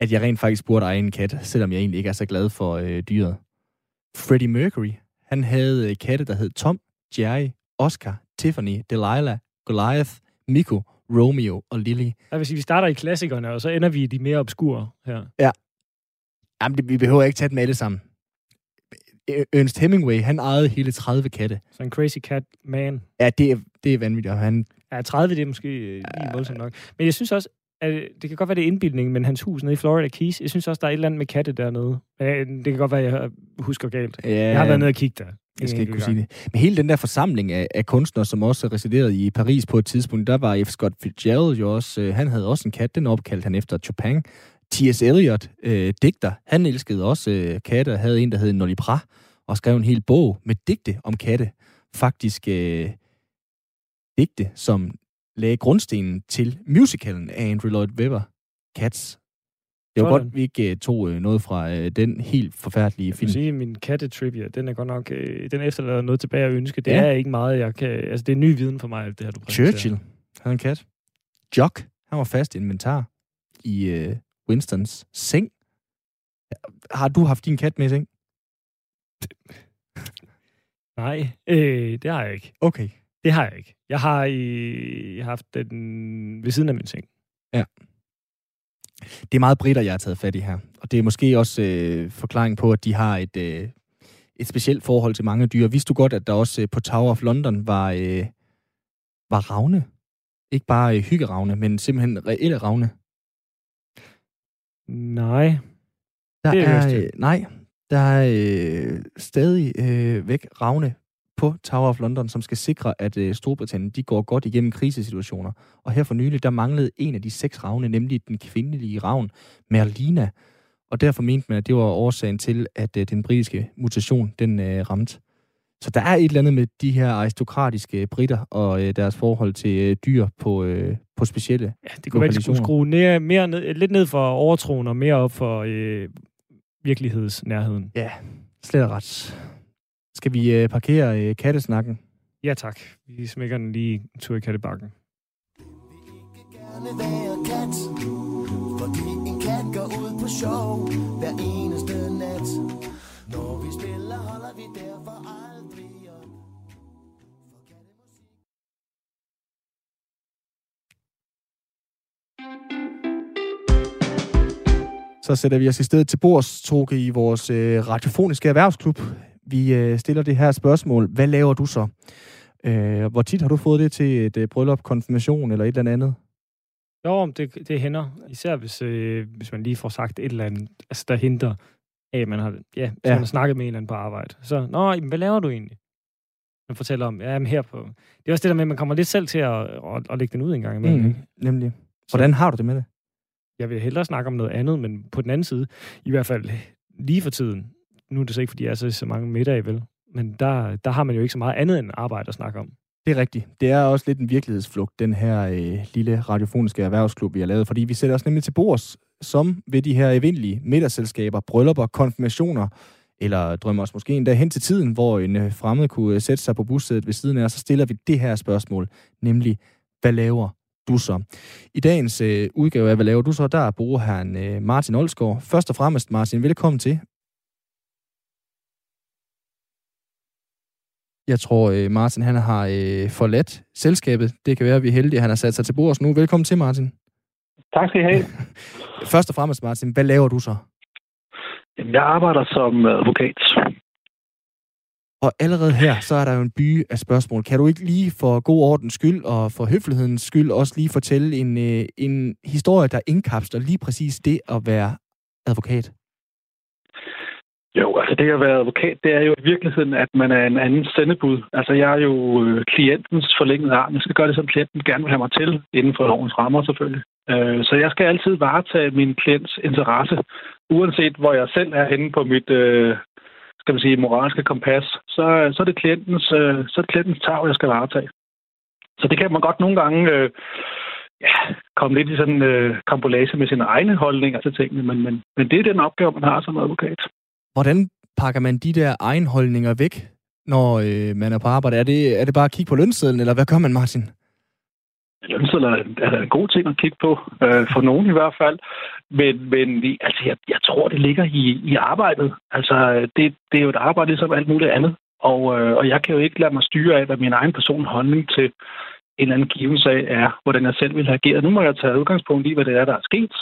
Speaker 1: at jeg rent faktisk burde eje en kat, selvom jeg egentlig ikke er så glad for øh, dyret. Freddie Mercury, han havde øh, katte, der hed Tom, Jerry, Oscar, Tiffany, Delilah, Goliath, Miko, Romeo og Lily.
Speaker 2: Jeg vil sige, vi starter i klassikerne, og så ender vi i de mere obskure her.
Speaker 1: Jamen, det, vi behøver ikke tage dem alle sammen. Ernest Hemingway, han ejede hele 30 katte.
Speaker 2: Så en crazy cat man.
Speaker 1: Ja, det er, det er vanvittigt. Og han,
Speaker 2: Ja, 30 det er måske øh, lige voldsomt nok. Men jeg synes også, at det kan godt være, det er indbildning, men hans hus nede i Florida Keys, jeg synes også, der er et eller andet med katte dernede. Ja, Det kan godt være, jeg husker galt.
Speaker 1: ja,
Speaker 2: Jeg har været nede og kigge der.
Speaker 1: Jeg skal ikke kunne sige det. Men hele den der forsamling af, af kunstnere, som også residerede i Paris på et tidspunkt, der var F. Scott Fitzgerald jo også, øh, han havde også en kat, den opkaldte han efter Chopin. T.S. Eliot, øh, digter, han elskede også øh, katte, og havde en, der hed Nolly Pra, og skrev en hel bog med digte om katte. Faktisk øh, digte, som lagde grundstenen til musicalen af Andrew Lloyd Webber, Cats. Det var
Speaker 2: Sådan.
Speaker 1: godt, vi ikke øh, tog øh, noget fra øh, den helt forfærdelige
Speaker 2: Jeg
Speaker 1: film.
Speaker 2: vil sige, min kattetrivia, den er godt nok, den efterlader noget tilbage at ønske. Det
Speaker 1: Ja.
Speaker 2: er ikke meget, jeg kan, altså det er ny viden for mig, det her, du præsenterer.
Speaker 1: Churchill havde en kat. Jock, han var fast inventar i øh, Winstons seng. Har du haft din kat med i seng?
Speaker 2: Nej, øh, det har jeg ikke.
Speaker 1: Okay.
Speaker 2: Det har jeg ikke. Jeg har, i, haft den ved siden af min seng.
Speaker 1: Det er meget britter, jeg har taget fat i her. Og det er måske også øh, forklaring på, at de har et, øh, et specielt forhold til mange dyr. Vidste du godt, at der også øh, på Tower of London var, øh, var ravne? Ikke bare øh, hyggeravne, men simpelthen reelle ravne.
Speaker 2: Nej.
Speaker 1: Der
Speaker 2: Det er
Speaker 1: er,
Speaker 2: ja.
Speaker 1: øh, nej, der er øh, stadig øh, væk ravne på Tower of London, som skal sikre, at øh, Storbritannien de går godt igennem krisesituationer. Og her for nylig, der manglede en af de seks ravne, nemlig den kvindelige ravn, Merlina. Og derfor mente man, at det var årsagen til, at øh, den britiske mutation, den øh, ramte. Så der er et eller andet med de her aristokratiske britter og øh, deres forhold til øh, dyr på, øh, på specielle.
Speaker 2: Ja, det kunne være, at de skulle skrue ned, mere ned, lidt ned for overtroen og mere op for øh, virkelighedsnærheden.
Speaker 1: Ja, slet ret. Skal vi øh, parkere øh, kattesnakken?
Speaker 2: Ja tak. Vi smækker den lige en tur i kattebakken.
Speaker 3: gerne være kat Fordi en kat går ud på show Hver eneste nat Når vi spiller holder vi derfor aldrig op For kattemusik
Speaker 1: Så sætter vi os i stedet til bords, Toge, i vores øh, radiofoniske erhvervsklub. Vi øh, stiller det her spørgsmål. Hvad laver du så? Øh, hvor tit har du fået det til et øh, bryllup, konfirmation eller et eller andet?
Speaker 2: Jo, det, det hænder. Især hvis, øh, hvis man lige får sagt et eller andet, altså der henter af, at man har, ja, så
Speaker 1: Ja.
Speaker 2: man har snakket med en eller anden på arbejde. Så, nå, jamen, hvad laver du egentlig? Man fortæller om, ja, men her på... Det er også det der med, at man kommer lidt selv til at, at, at lægge den ud en gang imellem.
Speaker 1: Mm,
Speaker 2: Ikke?
Speaker 1: nemlig. Hvordan har du det med det?
Speaker 2: Jeg vil hellere snakke om noget andet, men på den anden side, i hvert fald lige for tiden, nu er det så ikke, fordi jeg er så, så mange middage, vel? Men der, der har man jo ikke så meget andet end arbejde at snakke om.
Speaker 1: Det er rigtigt. Det er også lidt en virkelighedsflugt, den her øh, lille radiofoniske erhvervsklub, vi har lavet, fordi vi sætter os nemlig til bords, som ved de her eventlige middagsselskaber, bryllupper, konfirmationer, eller drømmer os måske endda hen til tiden, hvor en øh, fremmed kunne øh, sætte sig på bussædet ved siden af og så stiller vi det her spørgsmål, nemlig, hvad laver du så? I dagens øh, udgave af Hvad laver du så? Der bruger han øh, Martin Olsgaard. Først og fremmest, Martin, velkommen til. Jeg tror, øh, Martin han har øh, forladt selskabet. Det kan være, at vi er heldige, at han har sat sig til bords nu. Velkommen til, Martin.
Speaker 5: Tak skal I have.
Speaker 1: Først og fremmest, Martin, hvad laver du så?
Speaker 5: Jeg arbejder som advokat.
Speaker 1: Og allerede her, så er der jo en by af spørgsmål. Kan du ikke lige for god ordens skyld og for høflighedens skyld også lige fortælle en, øh, en historie, der indkapsler lige præcis det at være advokat?
Speaker 5: Jo, altså det at være advokat, det er jo i virkeligheden, at man er en anden sendebud. Altså jeg er jo øh, klientens forlængede arm. Jeg skal gøre det, som klienten gerne vil have mig til, inden for lovens rammer selvfølgelig. Øh, så jeg skal altid varetage min klients interesse, uanset hvor jeg selv er henne på mit, øh, skal man sige, moralske kompas. Så, så er det klientens, så er det klientens tag, jeg skal varetage. Så det kan man godt nogle gange øh, ja, komme lidt i sådan en øh, kompolage med sine egne holdninger til tingene, men, men, men det er den opgave, man har som advokat.
Speaker 1: Hvordan pakker man de der egenholdninger væk, når øh, man er på arbejde? Er det, er det bare at kigge på lønsedlen, eller hvad gør man, Martin?
Speaker 5: Lønsedler er, er en god ting at kigge på, øh, for nogen i hvert fald. Men, men vi- altså, jeg, jeg tror, det ligger i, i arbejdet. Altså, det, det er jo et arbejde ligesom alt muligt andet. Og, øh, og jeg kan jo ikke lade mig styre af, hvad min egen person holdning til en eller anden given sag er, hvordan jeg selv vil have ageret. Nu må jeg tage udgangspunkt i, hvad det er, der er sket.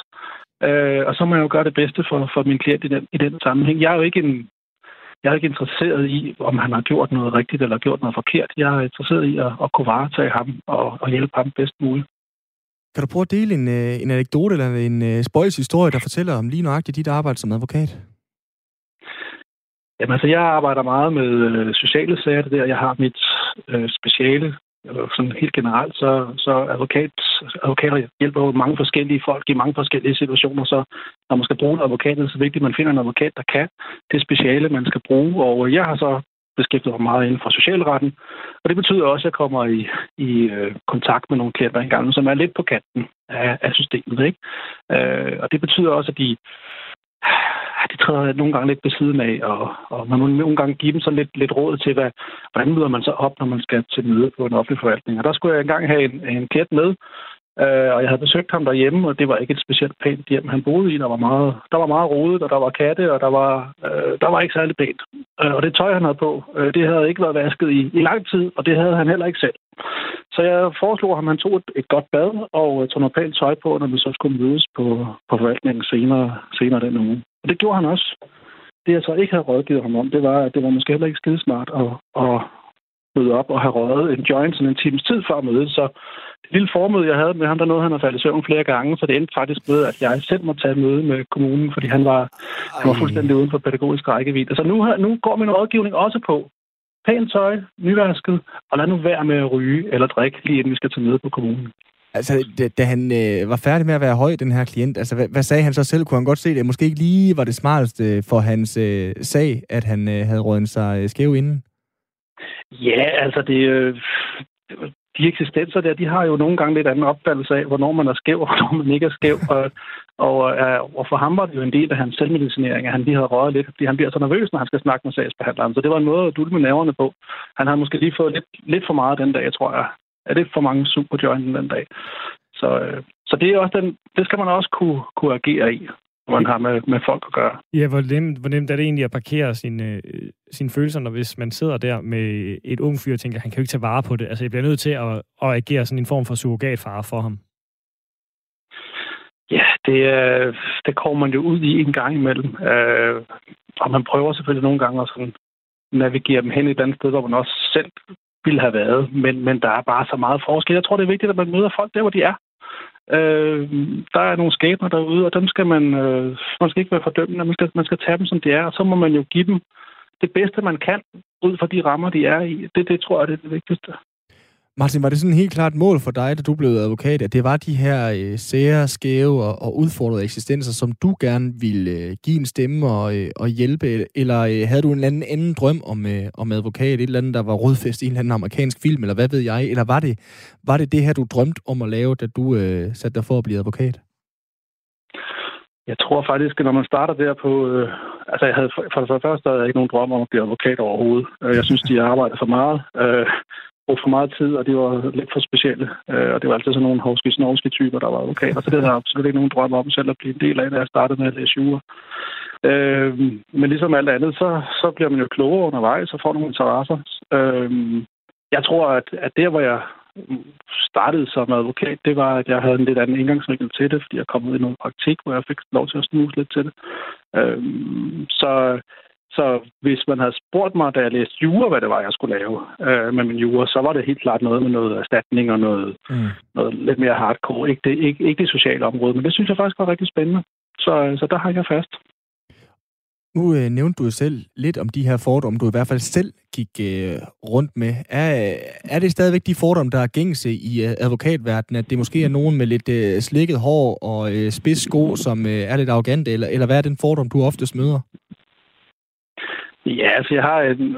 Speaker 5: Øh, og så må jeg jo gøre det bedste for, for min klient i den, i den sammenhæng. Jeg er jo ikke en, jeg er ikke interesseret i, om han har gjort noget rigtigt eller gjort noget forkert. Jeg er interesseret i at, at kunne varetage ham og, og hjælpe ham bedst muligt.
Speaker 1: Kan du prøve at dele en, øh, en anekdote eller en øh, spøjs historie, der fortæller om lige nøjagtigt dit arbejde som advokat?
Speaker 5: Jamen altså, jeg arbejder meget med øh, sociale sager, det der. Jeg har mit øh, speciale, sådan helt generelt, så, så advokat, advokater hjælper jo mange forskellige folk i mange forskellige situationer, så når man skal bruge en advokat, er det så vigtigt, at man finder en advokat, der kan det speciale, man skal bruge. Og jeg har så beskæftiget mig meget inden for socialretten, og det betyder også, at jeg kommer i, i øh, kontakt med nogle klienter engang, som er lidt på kanten af, af systemet. Ikke? Øh, og det betyder også, at de træder nogle gange lidt ved siden af, og, og man må nogle gange give dem så lidt, lidt råd til, hvad, hvordan møder man så op, når man skal til møde på en offentlig forvaltning. Og der skulle jeg engang have en, en klient med, øh, og jeg havde besøgt ham derhjemme, og det var ikke et specielt pænt hjem, han boede i. Der var meget, der var meget rodet, og der var katte, og der var, øh, der var ikke særlig pænt. Øh, og det tøj, han havde på, øh, det havde ikke været vasket i, i lang tid, og det havde han heller ikke selv. Så jeg foreslog ham, at han tog et, et godt bad og øh, tog noget pænt tøj på, når vi så skulle mødes på, på forvaltningen senere, senere den uge. Og det gjorde han også. Det jeg så ikke havde rådgivet ham om, det var, at det var måske heller ikke skidesmart at, at møde op og have røget en joint sådan en times tid før mødet. Så det lille formøde, jeg havde med ham, der nåede han at falde i søvn flere gange, så det endte faktisk med, at jeg selv måtte tage et møde med kommunen, fordi han var, han var fuldstændig uden for pædagogisk rækkevidde. Så nu, nu går min rådgivning også på pænt tøj, nyvasket, og lad nu være med at ryge eller drikke, lige inden vi skal til møde på kommunen.
Speaker 1: Altså, da, da han øh, var færdig med at være høj, den her klient, altså, hvad, hvad sagde han så selv? Kunne han godt se det? Måske ikke lige var det smarteste for hans øh, sag, at han øh, havde rådet sig øh, skæv inden?
Speaker 5: Ja, altså, det, øh, de eksistenser der, de har jo nogle gange lidt anden opfattelse af, hvornår man er skæv, og hvornår man ikke er skæv. Og, og, øh, og for ham var det jo en del af hans selvmedicinering, at han lige havde røget lidt, fordi han bliver så nervøs, når han skal snakke med sagsbehandleren. Så det var en måde at dulle med nerverne på. Han havde måske lige fået lidt, lidt for meget den dag, tror jeg. Er det for mange superjointen den dag? Så, øh, så det er også den, det skal man også kunne, kunne agere i man har med, med folk at gøre.
Speaker 2: Ja, hvor nemt, hvor nemt er det egentlig at parkere sine, øh, sine følelser, når hvis man sidder der med et ung fyr og tænker, han kan jo ikke tage vare på det. Altså, jeg bliver nødt til at, at agere sådan en form for surrogatfar for ham.
Speaker 5: Ja, det, øh, det kommer man jo ud i en gang imellem. Øh, og man prøver selvfølgelig nogle gange at sådan navigere dem hen et andet sted, hvor man også selv ville have været. Men, men der er bare så meget forskel. Jeg tror, det er vigtigt, at man møder folk der, hvor de er. Øh, der er nogle skæbner derude, og dem skal man, øh, man skal ikke være fordømmende. Man skal, man skal tage dem, som de er, og så må man jo give dem det bedste, man kan, ud fra de rammer, de er i. Det, det tror jeg, det er det vigtigste.
Speaker 1: Martin, var det sådan helt klart mål for dig, da du blev advokat, at det var de her øh, sære, skæve og, og udfordrede eksistenser, som du gerne ville øh, give en stemme og, øh, og hjælpe? Eller øh, havde du en eller anden anden drøm om, øh, om advokat, et eller andet, der var rodfæst i en eller anden amerikansk film, eller hvad ved jeg? Eller var det var det, det her, du drømte om at lave, da du øh, satte dig for at blive advokat?
Speaker 5: Jeg tror faktisk, at når man starter der på... Øh, altså, jeg havde, for det første havde jeg ikke nogen drøm om at blive advokat overhovedet. Øh, jeg synes, de arbejder for meget. Øh, brugt for meget tid, og det var lidt for specielle. Øh, og det var altid sådan nogle hovske typer, der var advokater. Så det havde jeg absolut ikke nogen drøm om selv at blive en del af, da jeg startede med at læse jura. Øh, men ligesom alt andet, så, så bliver man jo klogere undervejs og får nogle interesser. Øh, jeg tror, at, at der, hvor jeg startede som advokat, det var, at jeg havde en lidt anden indgangsvinkel til det, fordi jeg kom ud i noget praktik, hvor jeg fik lov til at snuse lidt til det. Øh, så så hvis man havde spurgt mig, da jeg læste jura, hvad det var, jeg skulle lave øh, med min jura, så var det helt klart noget med noget erstatning og noget, mm. noget lidt mere hardcore. Ikke det, ikke, ikke det sociale område, men det synes jeg faktisk var rigtig spændende. Så, så der har jeg fast.
Speaker 1: Nu øh, nævnte du selv lidt om de her fordomme, du i hvert fald selv gik øh, rundt med. Er, er det stadigvæk de fordomme, der er gængse i øh, advokatverdenen, at det måske er nogen med lidt øh, slikket hår og øh, spids sko, som øh, er lidt arrogante, eller, eller hvad er den fordom, du oftest møder?
Speaker 5: Ja, altså jeg har en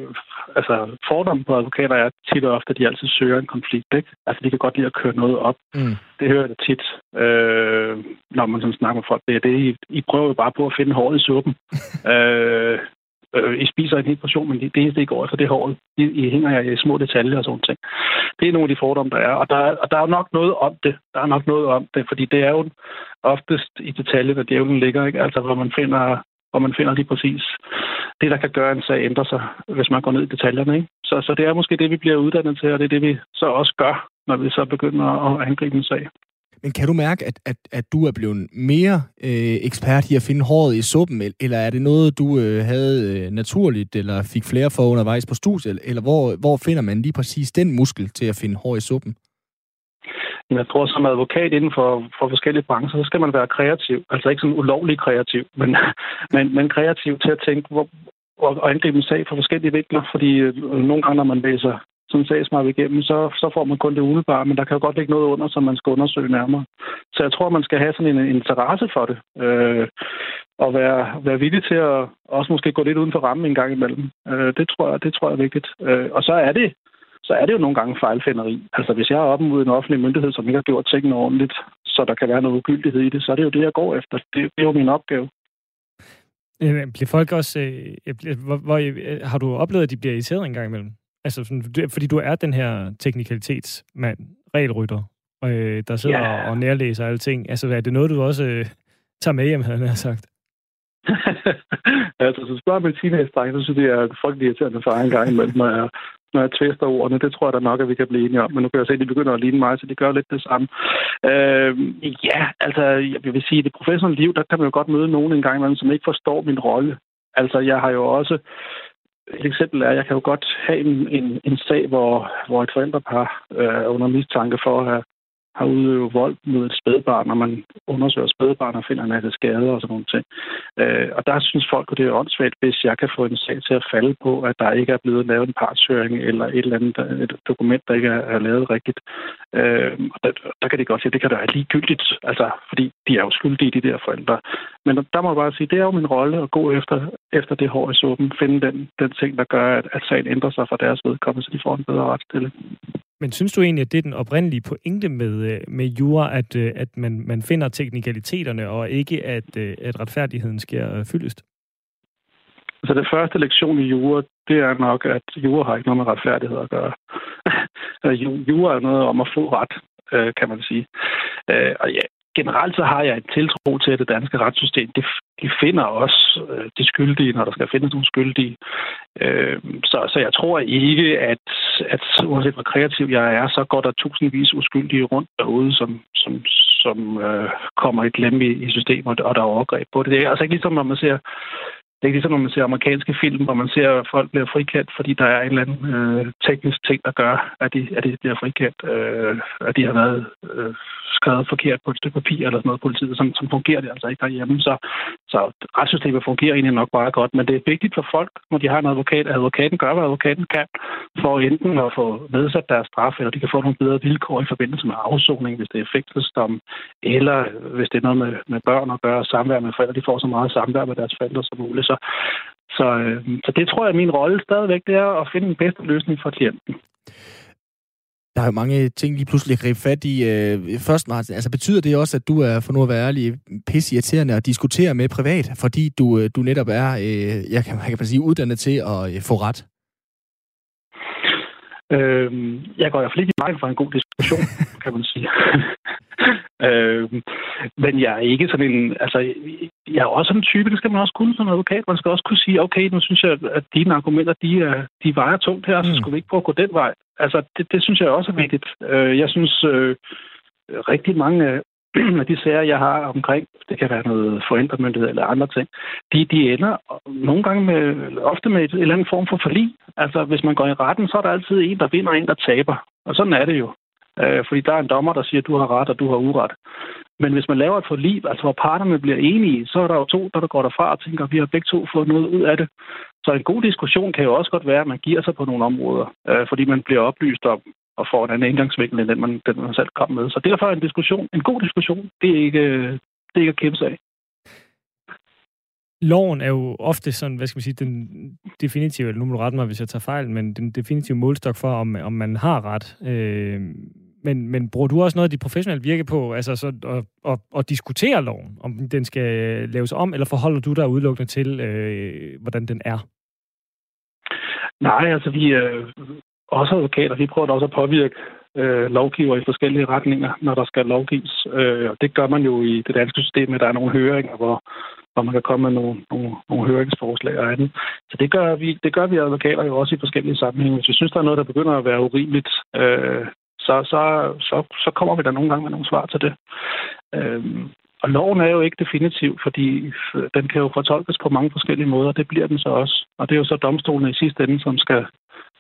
Speaker 5: altså, fordom på advokater er tit og ofte, at de altid søger en konflikt. Ikke? Altså de kan godt lide at køre noget op. Mm. Det hører jeg tit, øh, når man sådan snakker med folk. Det er det, I, I prøver jo bare på at finde håret i suppen. øh, øh, I spiser en hel portion, men det eneste, I går efter, det er håret. I, I hænger jer i små detaljer og sådan ting. Det er nogle af de fordomme, der er. Og der, og der er nok noget om det. Der er nok noget om det, fordi det er jo oftest i detaljer, at djævlen ligger. Ikke? Altså, hvor man finder hvor man finder lige præcis det, der kan gøre en sag ændre sig, hvis man går ned i detaljerne. Ikke? Så, så det er måske det, vi bliver uddannet til, og det er det, vi så også gør, når vi så begynder at angribe en sag.
Speaker 1: Men kan du mærke, at, at, at du er blevet mere øh, ekspert i at finde håret i suppen, eller er det noget, du øh, havde øh, naturligt, eller fik flere for undervejs på studiet, eller hvor, hvor finder man lige præcis den muskel til at finde hår i suppen?
Speaker 5: Jeg tror, som advokat inden for, for forskellige brancher, så skal man være kreativ. Altså ikke sådan ulovlig kreativ, men, men, men kreativ til at tænke, hvor, og angribe en sag fra forskellige vinkler, fordi øh, nogle gange, når man læser sådan en sagsmap igennem, så, så får man kun det umiddelbare, men der kan jo godt ligge noget under, som man skal undersøge nærmere. Så jeg tror, man skal have sådan en, en interesse for det, øh, og være, være villig til at også måske gå lidt uden for rammen en gang imellem. Øh, det, tror jeg, det tror jeg er vigtigt. Øh, og så er det så er det jo nogle gange fejlfinderi. Altså hvis jeg er oppe mod en offentlig myndighed, som ikke har gjort tingene ordentligt, så der kan være noget ugyldighed i det, så er det jo det, jeg går efter. Det, det er jo min opgave.
Speaker 2: Øh, bliver folk også... Øh, hvor, hvor, øh, har du oplevet, at de bliver irriteret en gang imellem? Altså, sådan, fordi du er den her teknikalitetsmand, regelrytter, øh, der sidder yeah. og nærlæser alting. Altså, er det noget, du også øh, tager med hjem, havde jeg sagt?
Speaker 5: altså, så spørger min teenage-dreng, så synes jeg, at folk irriterende for en gang imellem, jeg, når jeg tvister ordene. Det tror jeg da nok, at vi kan blive enige om. Men nu kan jeg se, at de begynder at ligne mig, så de gør lidt det samme. Øh, ja, altså, jeg vil sige, at i det professionelle liv, der kan man jo godt møde nogen en gang imellem, som ikke forstår min rolle. Altså, jeg har jo også et eksempel er, at jeg kan jo godt have en, en, en sag, hvor, hvor et forældrepar øh, er under mistanke for at have har udøvet vold mod et spædbarn, når man undersøger spædbarn og finder en masse skader og sådan nogle ting. Øh, og der synes folk, at det er åndssvagt, hvis jeg kan få en sag til at falde på, at der ikke er blevet lavet en partshøring eller et eller andet et dokument, der ikke er, er lavet rigtigt. Øh, og der, der kan de godt sige, at det kan da være ligegyldigt, altså, fordi de er jo skyldige, de der forældre. Men der må jeg bare sige, det er jo min rolle at gå efter, efter det hår i suppen, finde den, den ting, der gør, at, at sagen ændrer sig fra deres vedkommende, så de får en bedre retsstilling.
Speaker 2: Men synes du egentlig, at det er den oprindelige pointe med, øh, med jura, at, øh, at man, man finder teknikaliteterne, og ikke at, øh, at retfærdigheden sker fyldest?
Speaker 5: Altså, Så det første lektion i jura, det er nok, at jura har ikke noget med retfærdighed at gøre. Altså, jura er noget om at få ret, kan man sige. Og ja, generelt så har jeg en tiltro til, at det danske retssystem, det, de finder også øh, de skyldige, når der skal findes nogle skyldige. Øh, så, så jeg tror ikke, at, at uanset hvor kreativ jeg er, så går der tusindvis uskyldige rundt derude, som, som, som øh, kommer i glemme i, i systemet, og der er overgreb på det. Det er altså ikke ligesom, når man ser det er ikke ligesom, når man ser amerikanske film, hvor man ser, at folk bliver frikendt, fordi der er en eller anden øh, teknisk ting, der gør, at de, at de bliver frikendt. Øh, at de har været øh, skrevet forkert på et stykke papir eller sådan noget politiet, som, som fungerer det altså ikke derhjemme. Så, så retssystemet fungerer egentlig nok bare godt, men det er vigtigt for folk, når de har en advokat, at advokaten gør, hvad advokaten kan, for enten at få nedsat deres straf, eller de kan få nogle bedre vilkår i forbindelse med afsoning, hvis det er fængselsdom, eller hvis det er noget med, med børn at gøre, samvær med forældre, de får så meget samvær med deres forældre som muligt. Så, så, øh, så det tror jeg, at min rolle stadigvæk det er at finde den bedste løsning for klienten.
Speaker 1: Der er jo mange ting, lige pludselig gribe fat i. Øh, først, Martin, altså betyder det også, at du er, for nu at være ærlig, pisse irriterende at diskutere med privat, fordi du, øh, du netop er, øh, jeg kan, jeg kan sige, uddannet til at øh, få ret?
Speaker 5: Øhm, jeg går i hvert fald ikke i vejen for en god diskussion, kan man sige. øhm, men jeg er ikke sådan en... Altså, jeg er også sådan en type, det skal man også kunne som advokat. Man skal også kunne sige, okay, nu synes jeg, at dine argumenter, de, er, de vejer tungt her, så mm. skulle vi ikke prøve at gå den vej. Altså, det, det synes jeg også er vigtigt. Øh, jeg synes, øh, rigtig mange af de sager, jeg har omkring, det kan være noget forældremyndighed eller andre ting, de, de ender nogle gange med, ofte med et, et eller andet form for forlig. Altså, hvis man går i retten, så er der altid en, der vinder, og en, der taber. Og sådan er det jo. Øh, fordi der er en dommer, der siger, at du har ret, og du har uret. Men hvis man laver et forlig, altså hvor parterne bliver enige, så er der jo to, der, der går derfra og tænker, at vi har begge to fået noget ud af det. Så en god diskussion kan jo også godt være, at man giver sig på nogle områder, øh, fordi man bliver oplyst om, og får en anden indgangsvinkel end den, man, den, man selv kom med. Så derfor er en diskussion, en god diskussion, det er ikke, øh, det er ikke at kæmpe sig af.
Speaker 2: Loven er jo ofte sådan, hvad skal man sige, den definitive, eller nu må du rette mig, hvis jeg tager fejl, men den definitive målstok for, om, om man har ret. Øh, men, men bruger du også noget af dit professionelle virke på, altså så at, at, at diskutere loven, om den skal laves om, eller forholder du dig udelukkende til, øh, hvordan den er?
Speaker 5: Nej, altså vi, øh, også advokater, vi prøver også at påvirke øh, lovgiver i forskellige retninger, når der skal lovgives. Øh, og det gør man jo i det danske system, at der er nogle høringer, hvor, hvor man kan komme med nogle, nogle, nogle høringsforslag og andet. Så det gør, vi, det gør vi advokater jo også i forskellige sammenhænge. Hvis vi synes, der er noget, der begynder at være urimeligt, øh, så, så, så, så kommer vi da nogle gange med nogle svar til det. Øhm, og loven er jo ikke definitiv, fordi den kan jo fortolkes på mange forskellige måder. Det bliver den så også. Og det er jo så domstolene i sidste ende, som skal,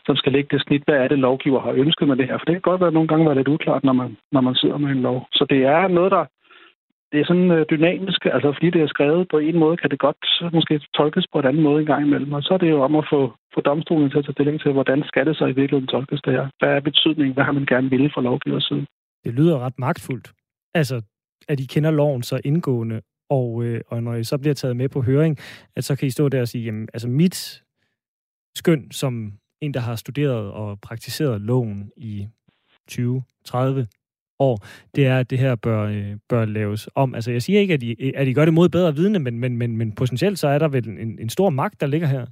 Speaker 5: som skal lægge det snit, hvad er det, lovgiver har ønsket med det her. For det kan godt være, at nogle gange være lidt uklart, når man, når man sidder med en lov. Så det er noget, der, det er sådan øh, dynamisk, altså fordi det er skrevet på en måde, kan det godt måske tolkes på en anden måde en gang imellem. Og så er det jo om at få, få domstolen til at tage stilling til, hvordan skal det så i virkeligheden tolkes det her? Hvad er betydningen? Hvad har man gerne ville fra lovgivers side?
Speaker 2: Det lyder ret magtfuldt. Altså, at I kender loven så indgående, og, øh, og når I så bliver taget med på høring, at så kan I stå der og sige, jamen, altså mit skøn som en, der har studeret og praktiseret loven i 20, 30 år, det er, at det her bør, øh, bør laves om. Altså, jeg siger ikke, at I, at I gør det mod bedre vidne, men, men, men, men potentielt så er der vel en, en stor magt, der ligger her.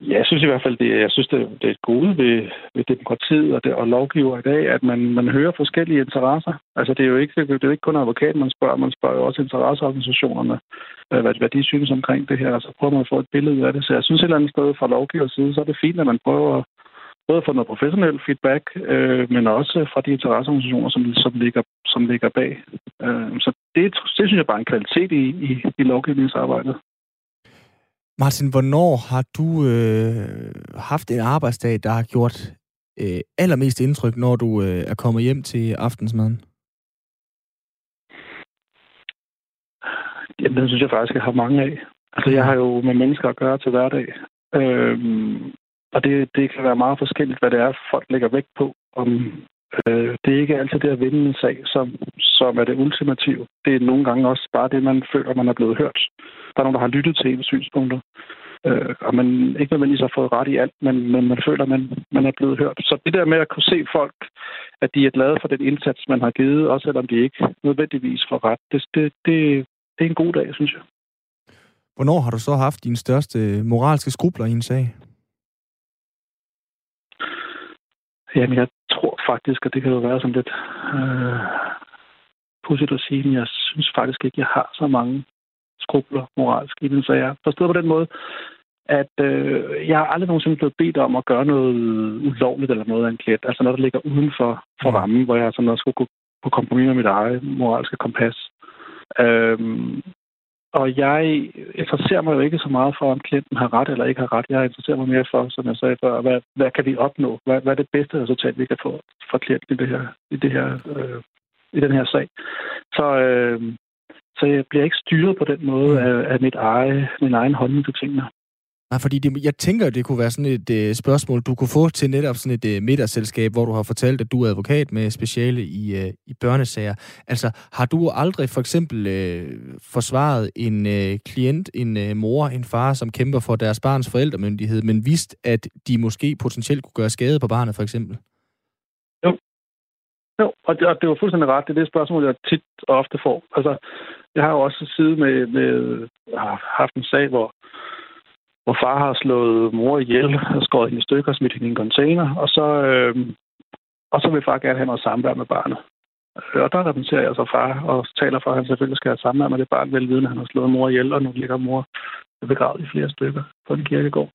Speaker 5: Ja, jeg synes i hvert fald, det, jeg synes, det, det er et gode ved, ved demokratiet og, det, og lovgiver i dag, at man, man hører forskellige interesser. Altså, det er jo ikke, det er jo ikke kun advokaten, man spørger, man spørger jo også interesseorganisationerne, øh, hvad, hvad de synes omkring det her, og så prøver man at få et billede af det. Så jeg synes et eller andet sted fra lovgivers side, så er det fint, at man prøver at, både få noget professionel feedback, øh, men også fra de interesseorganisationer, som, som, ligger, som ligger bag. Øh, så det, det synes jeg bare er en kvalitet i, i, i lovgivningsarbejdet.
Speaker 1: Martin, hvornår har du øh, haft en arbejdsdag, der har gjort øh, allermest indtryk, når du øh, er kommet hjem til aftensmaden?
Speaker 5: Jamen, det synes jeg faktisk, jeg har mange af. Altså, jeg har jo med mennesker at gøre til hverdag. Øhm, og det, det kan være meget forskelligt, hvad det er, folk lægger vægt på. Om, øh, det er ikke altid det at vinde en sag, som, som er det ultimative. Det er nogle gange også bare det, man føler, man er blevet hørt. Der er nogen, der har lyttet til ens synspunkter. Øh, og man ikke nødvendigvis har fået ret i alt, men, men man føler, man, man er blevet hørt. Så det der med at kunne se folk, at de er glade for den indsats, man har givet, også selvom de ikke nødvendigvis får ret, det, det, det, det er en god dag, synes jeg.
Speaker 1: Hvornår har du så haft dine største moralske skrubler i en sag?
Speaker 5: Jamen, jeg tror faktisk, at det kan jo være sådan lidt øh, pudsigt at sige, men jeg synes faktisk ikke, at jeg har så mange skrubler moralsk i den. Så jeg forstår på den måde, at øh, jeg har aldrig nogensinde blevet bedt om at gøre noget ulovligt eller noget af en. Altså noget, der ligger uden for, for mm. rammen, hvor jeg sådan også skulle gå på kompromis med mit eget moralske kompas. Øhm, og jeg interesserer mig jo ikke så meget for, om klienten har ret eller ikke har ret. Jeg interesserer mig mere for, som jeg sagde før, hvad, hvad kan vi opnå? Hvad, hvad er det bedste resultat, vi kan få fra klienten i, det her, i, det her, øh, i den her sag? Så, øh, så jeg bliver ikke styret på den måde mm. af, af mit eget, min egen holdning til tingene.
Speaker 1: Nej, fordi det, jeg tænker, det kunne være sådan et øh, spørgsmål, du kunne få til netop sådan et øh, middagsselskab, hvor du har fortalt, at du er advokat med speciale i, øh, i børnesager. Altså, har du aldrig for eksempel øh, forsvaret en øh, klient, en øh, mor, en far, som kæmper for deres barns forældremyndighed, men vidst, at de måske potentielt kunne gøre skade på barnet, for eksempel?
Speaker 5: Jo. Jo, og det, og det var fuldstændig ret. Det er det spørgsmål, jeg tit og ofte får. Altså, jeg har jo også siddet med, med øh, har haft en sag, hvor hvor far har slået mor ihjel og skåret hende i stykker og smidt hende i en container, og så, øh, og så vil far gerne have noget samvær med barnet. Øh, og der repræsenterer jeg så far og taler for, at han selvfølgelig skal have samvær med det barn, velvidende, at han har slået mor ihjel, og nu ligger mor begravet i flere stykker på en kirkegård.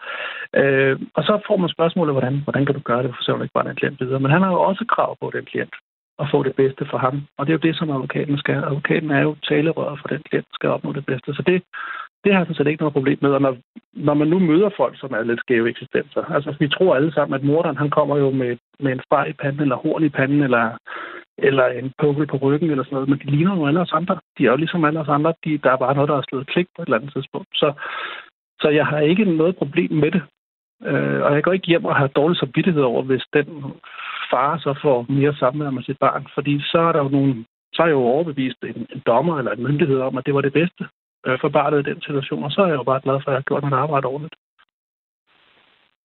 Speaker 5: Øh, og så får man spørgsmålet, hvordan, hvordan kan du gøre det, for så ikke bare den klient videre. Men han har jo også krav på den klient at få det bedste for ham. Og det er jo det, som advokaten skal. Advokaten er jo talerøret for den klient, skal opnå det bedste. Så det, det har jeg sådan set ikke noget problem med. Og når, når man nu møder folk, som er lidt skæve eksistenser, altså vi tror alle sammen, at morderen han kommer jo med, med en streg i panden, eller horn i panden, eller, eller en pukkel på ryggen, eller sådan noget, men de ligner jo alle os andre. De er jo ligesom alle os andre. De, der er bare noget, der har slået klik på et eller andet tidspunkt. Så, så jeg har ikke noget problem med det. Øh, og jeg går ikke hjem og har dårlig samvittighed over, hvis den far så får mere samvær med sit barn. Fordi så er der jo nogle så er jeg jo overbevist en, en dommer eller en myndighed om, at det var det bedste øh, for barnet i den situation. Og så er jeg jo bare glad for, at jeg har gjort mit arbejde ordentligt.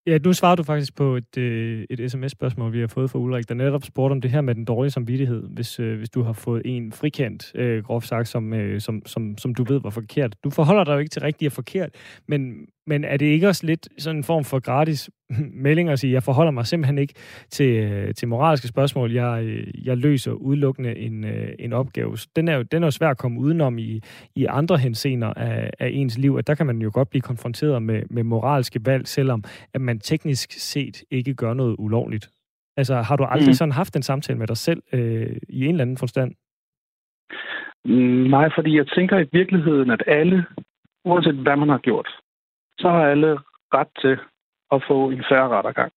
Speaker 2: Ja, nu svarer du faktisk på et, øh, et sms-spørgsmål, vi har fået fra Ulrik, der netop spurgte om det her med den dårlige samvittighed, hvis, øh, hvis du har fået en frikendt, øh, groft sagt, som, øh, som, som, som du ved var forkert. Du forholder dig jo ikke til rigtigt og forkert, men, men er det ikke også lidt sådan en form for gratis melding at sige, jeg forholder mig simpelthen ikke til, øh, til moralske spørgsmål, jeg, øh, jeg løser udelukkende en, øh, en opgave. Den er jo, den er jo svær at komme udenom i, i andre hensener af, af ens liv, at der kan man jo godt blive konfronteret med, med moralske valg, selvom at man teknisk set ikke gør noget ulovligt. Altså, har du aldrig mm. sådan haft en samtale med dig selv øh, i en eller anden forstand?
Speaker 5: Mm, nej, fordi jeg tænker i virkeligheden, at alle, uanset hvad man har gjort, så har alle ret til at få en færre rettergang.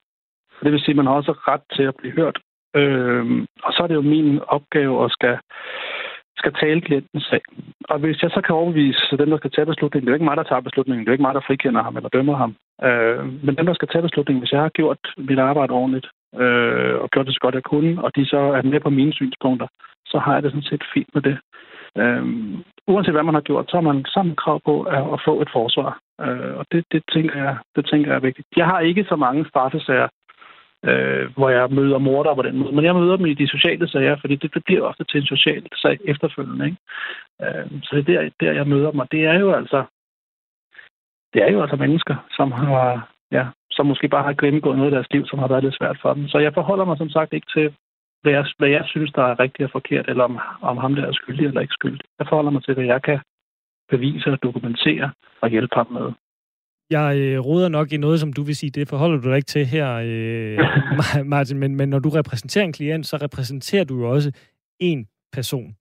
Speaker 5: Det vil sige, at man har også ret til at blive hørt. Øh, og så er det jo min opgave at skal, skal tale klientens sag. Og hvis jeg så kan overbevise dem, der skal tage beslutningen, det er jo ikke mig, der tager beslutningen, det er jo ikke mig, der frikender ham eller dømmer ham. Øh, men dem, der skal tage beslutningen, hvis jeg har gjort mit arbejde ordentligt, øh, og gjort det så godt jeg kunne, og de så er med på mine synspunkter, så har jeg det sådan set fint med det. Øh, uanset hvad man har gjort, så har man sammen krav på at, at få et forsvar. Øh, og det, det, tænker jeg, det tænker jeg er vigtigt. Jeg har ikke så mange straffesager, øh, hvor jeg møder morder på den måde. Men jeg møder dem i de sociale sager, fordi det, det bliver ofte til en social sag efterfølgende. Ikke? Øh, så det er der, der, jeg møder dem, og det er jo altså det er jo altså mennesker, som har ja, som måske bare har gennemgået noget af deres liv, som har været lidt svært for dem. Så jeg forholder mig som sagt ikke til, hvad jeg, hvad jeg synes, der er rigtigt og forkert, eller om, om ham der er skyldig eller ikke skyldig. Jeg forholder mig til, hvad jeg kan bevise og dokumentere og hjælpe ham med.
Speaker 2: Jeg øh, råder nok i noget, som du vil sige, det forholder du dig ikke til her, øh, Martin, men, men når du repræsenterer en klient, så repræsenterer du jo også en person.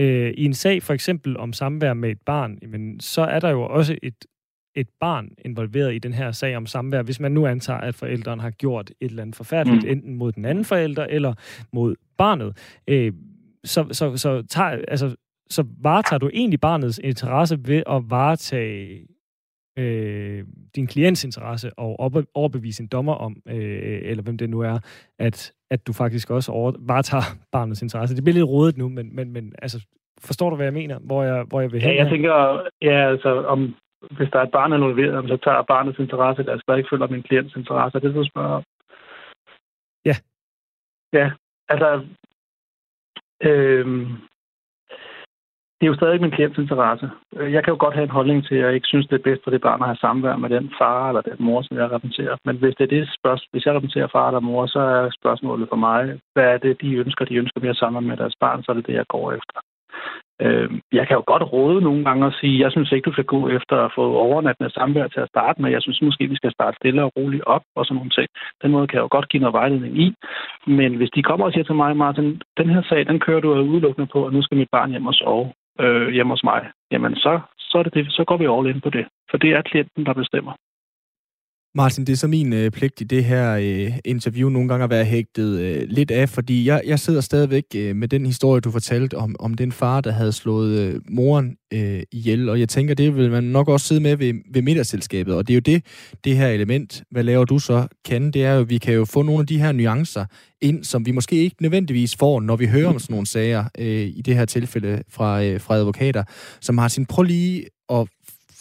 Speaker 2: Øh, I en sag for eksempel om samvær med et barn, jamen, så er der jo også et, et barn involveret i den her sag om samvær, hvis man nu antager, at forældrene har gjort et eller andet forfærdeligt, mm. enten mod den anden forælder eller mod barnet. Øh, så, så, så, tager, altså, så varetager du egentlig barnets interesse ved at varetage øh, din klients interesse og overbevise en dommer om, øh, eller hvem det nu er, at, at du faktisk også over, varetager barnets interesse. Det bliver lidt rodet nu, men, men, men altså, forstår du, hvad jeg mener? Hvor jeg, hvor jeg vil hen
Speaker 5: Ja, jeg tænker, ja, altså, om, hvis der er et barn involveret, så tager barnets interesse, der skal ikke følge min klients interesse. Er det, du spørger om?
Speaker 2: Ja.
Speaker 5: Ja, altså, øh, det er jo stadig min klients interesse. Øh, jeg kan jo godt have en holdning til, at jeg ikke synes, det er bedst for det barn at have samvær med den far eller den mor, som jeg repræsenterer. Men hvis det er det spørgsmål, hvis jeg repræsenterer far eller mor, så er spørgsmålet for mig, hvad er det, de ønsker? De ønsker mere sammen med deres barn, så er det det, jeg går efter. Øh, jeg kan jo godt råde nogle gange og sige, jeg synes ikke, du skal gå efter at få overnattende samvær til at starte med. Jeg synes måske, vi skal starte stille og roligt op og sådan nogle ting. Den måde kan jeg jo godt give noget vejledning i. Men hvis de kommer og siger til mig, Martin, den her sag, den kører du udelukkende på, og nu skal mit barn hjem og sove øh, hjemme hos mig, jamen så, så, er det det, så går vi all in på det. For det er klienten, der bestemmer.
Speaker 1: Martin, det er så min øh, pligt i det her øh, interview nogle gange at være hægtet øh, lidt af, fordi jeg, jeg sidder stadigvæk øh, med den historie, du fortalte om, om den far, der havde slået øh, moren øh, ihjel, og jeg tænker, det vil man nok også sidde med ved, ved middagsselskabet, og det er jo det, det her element, hvad laver du så, kan, det er jo, vi kan jo få nogle af de her nuancer ind, som vi måske ikke nødvendigvis får, når vi hører om sådan nogle sager, øh, i det her tilfælde fra, øh, fra advokater. Så Martin, prøv lige at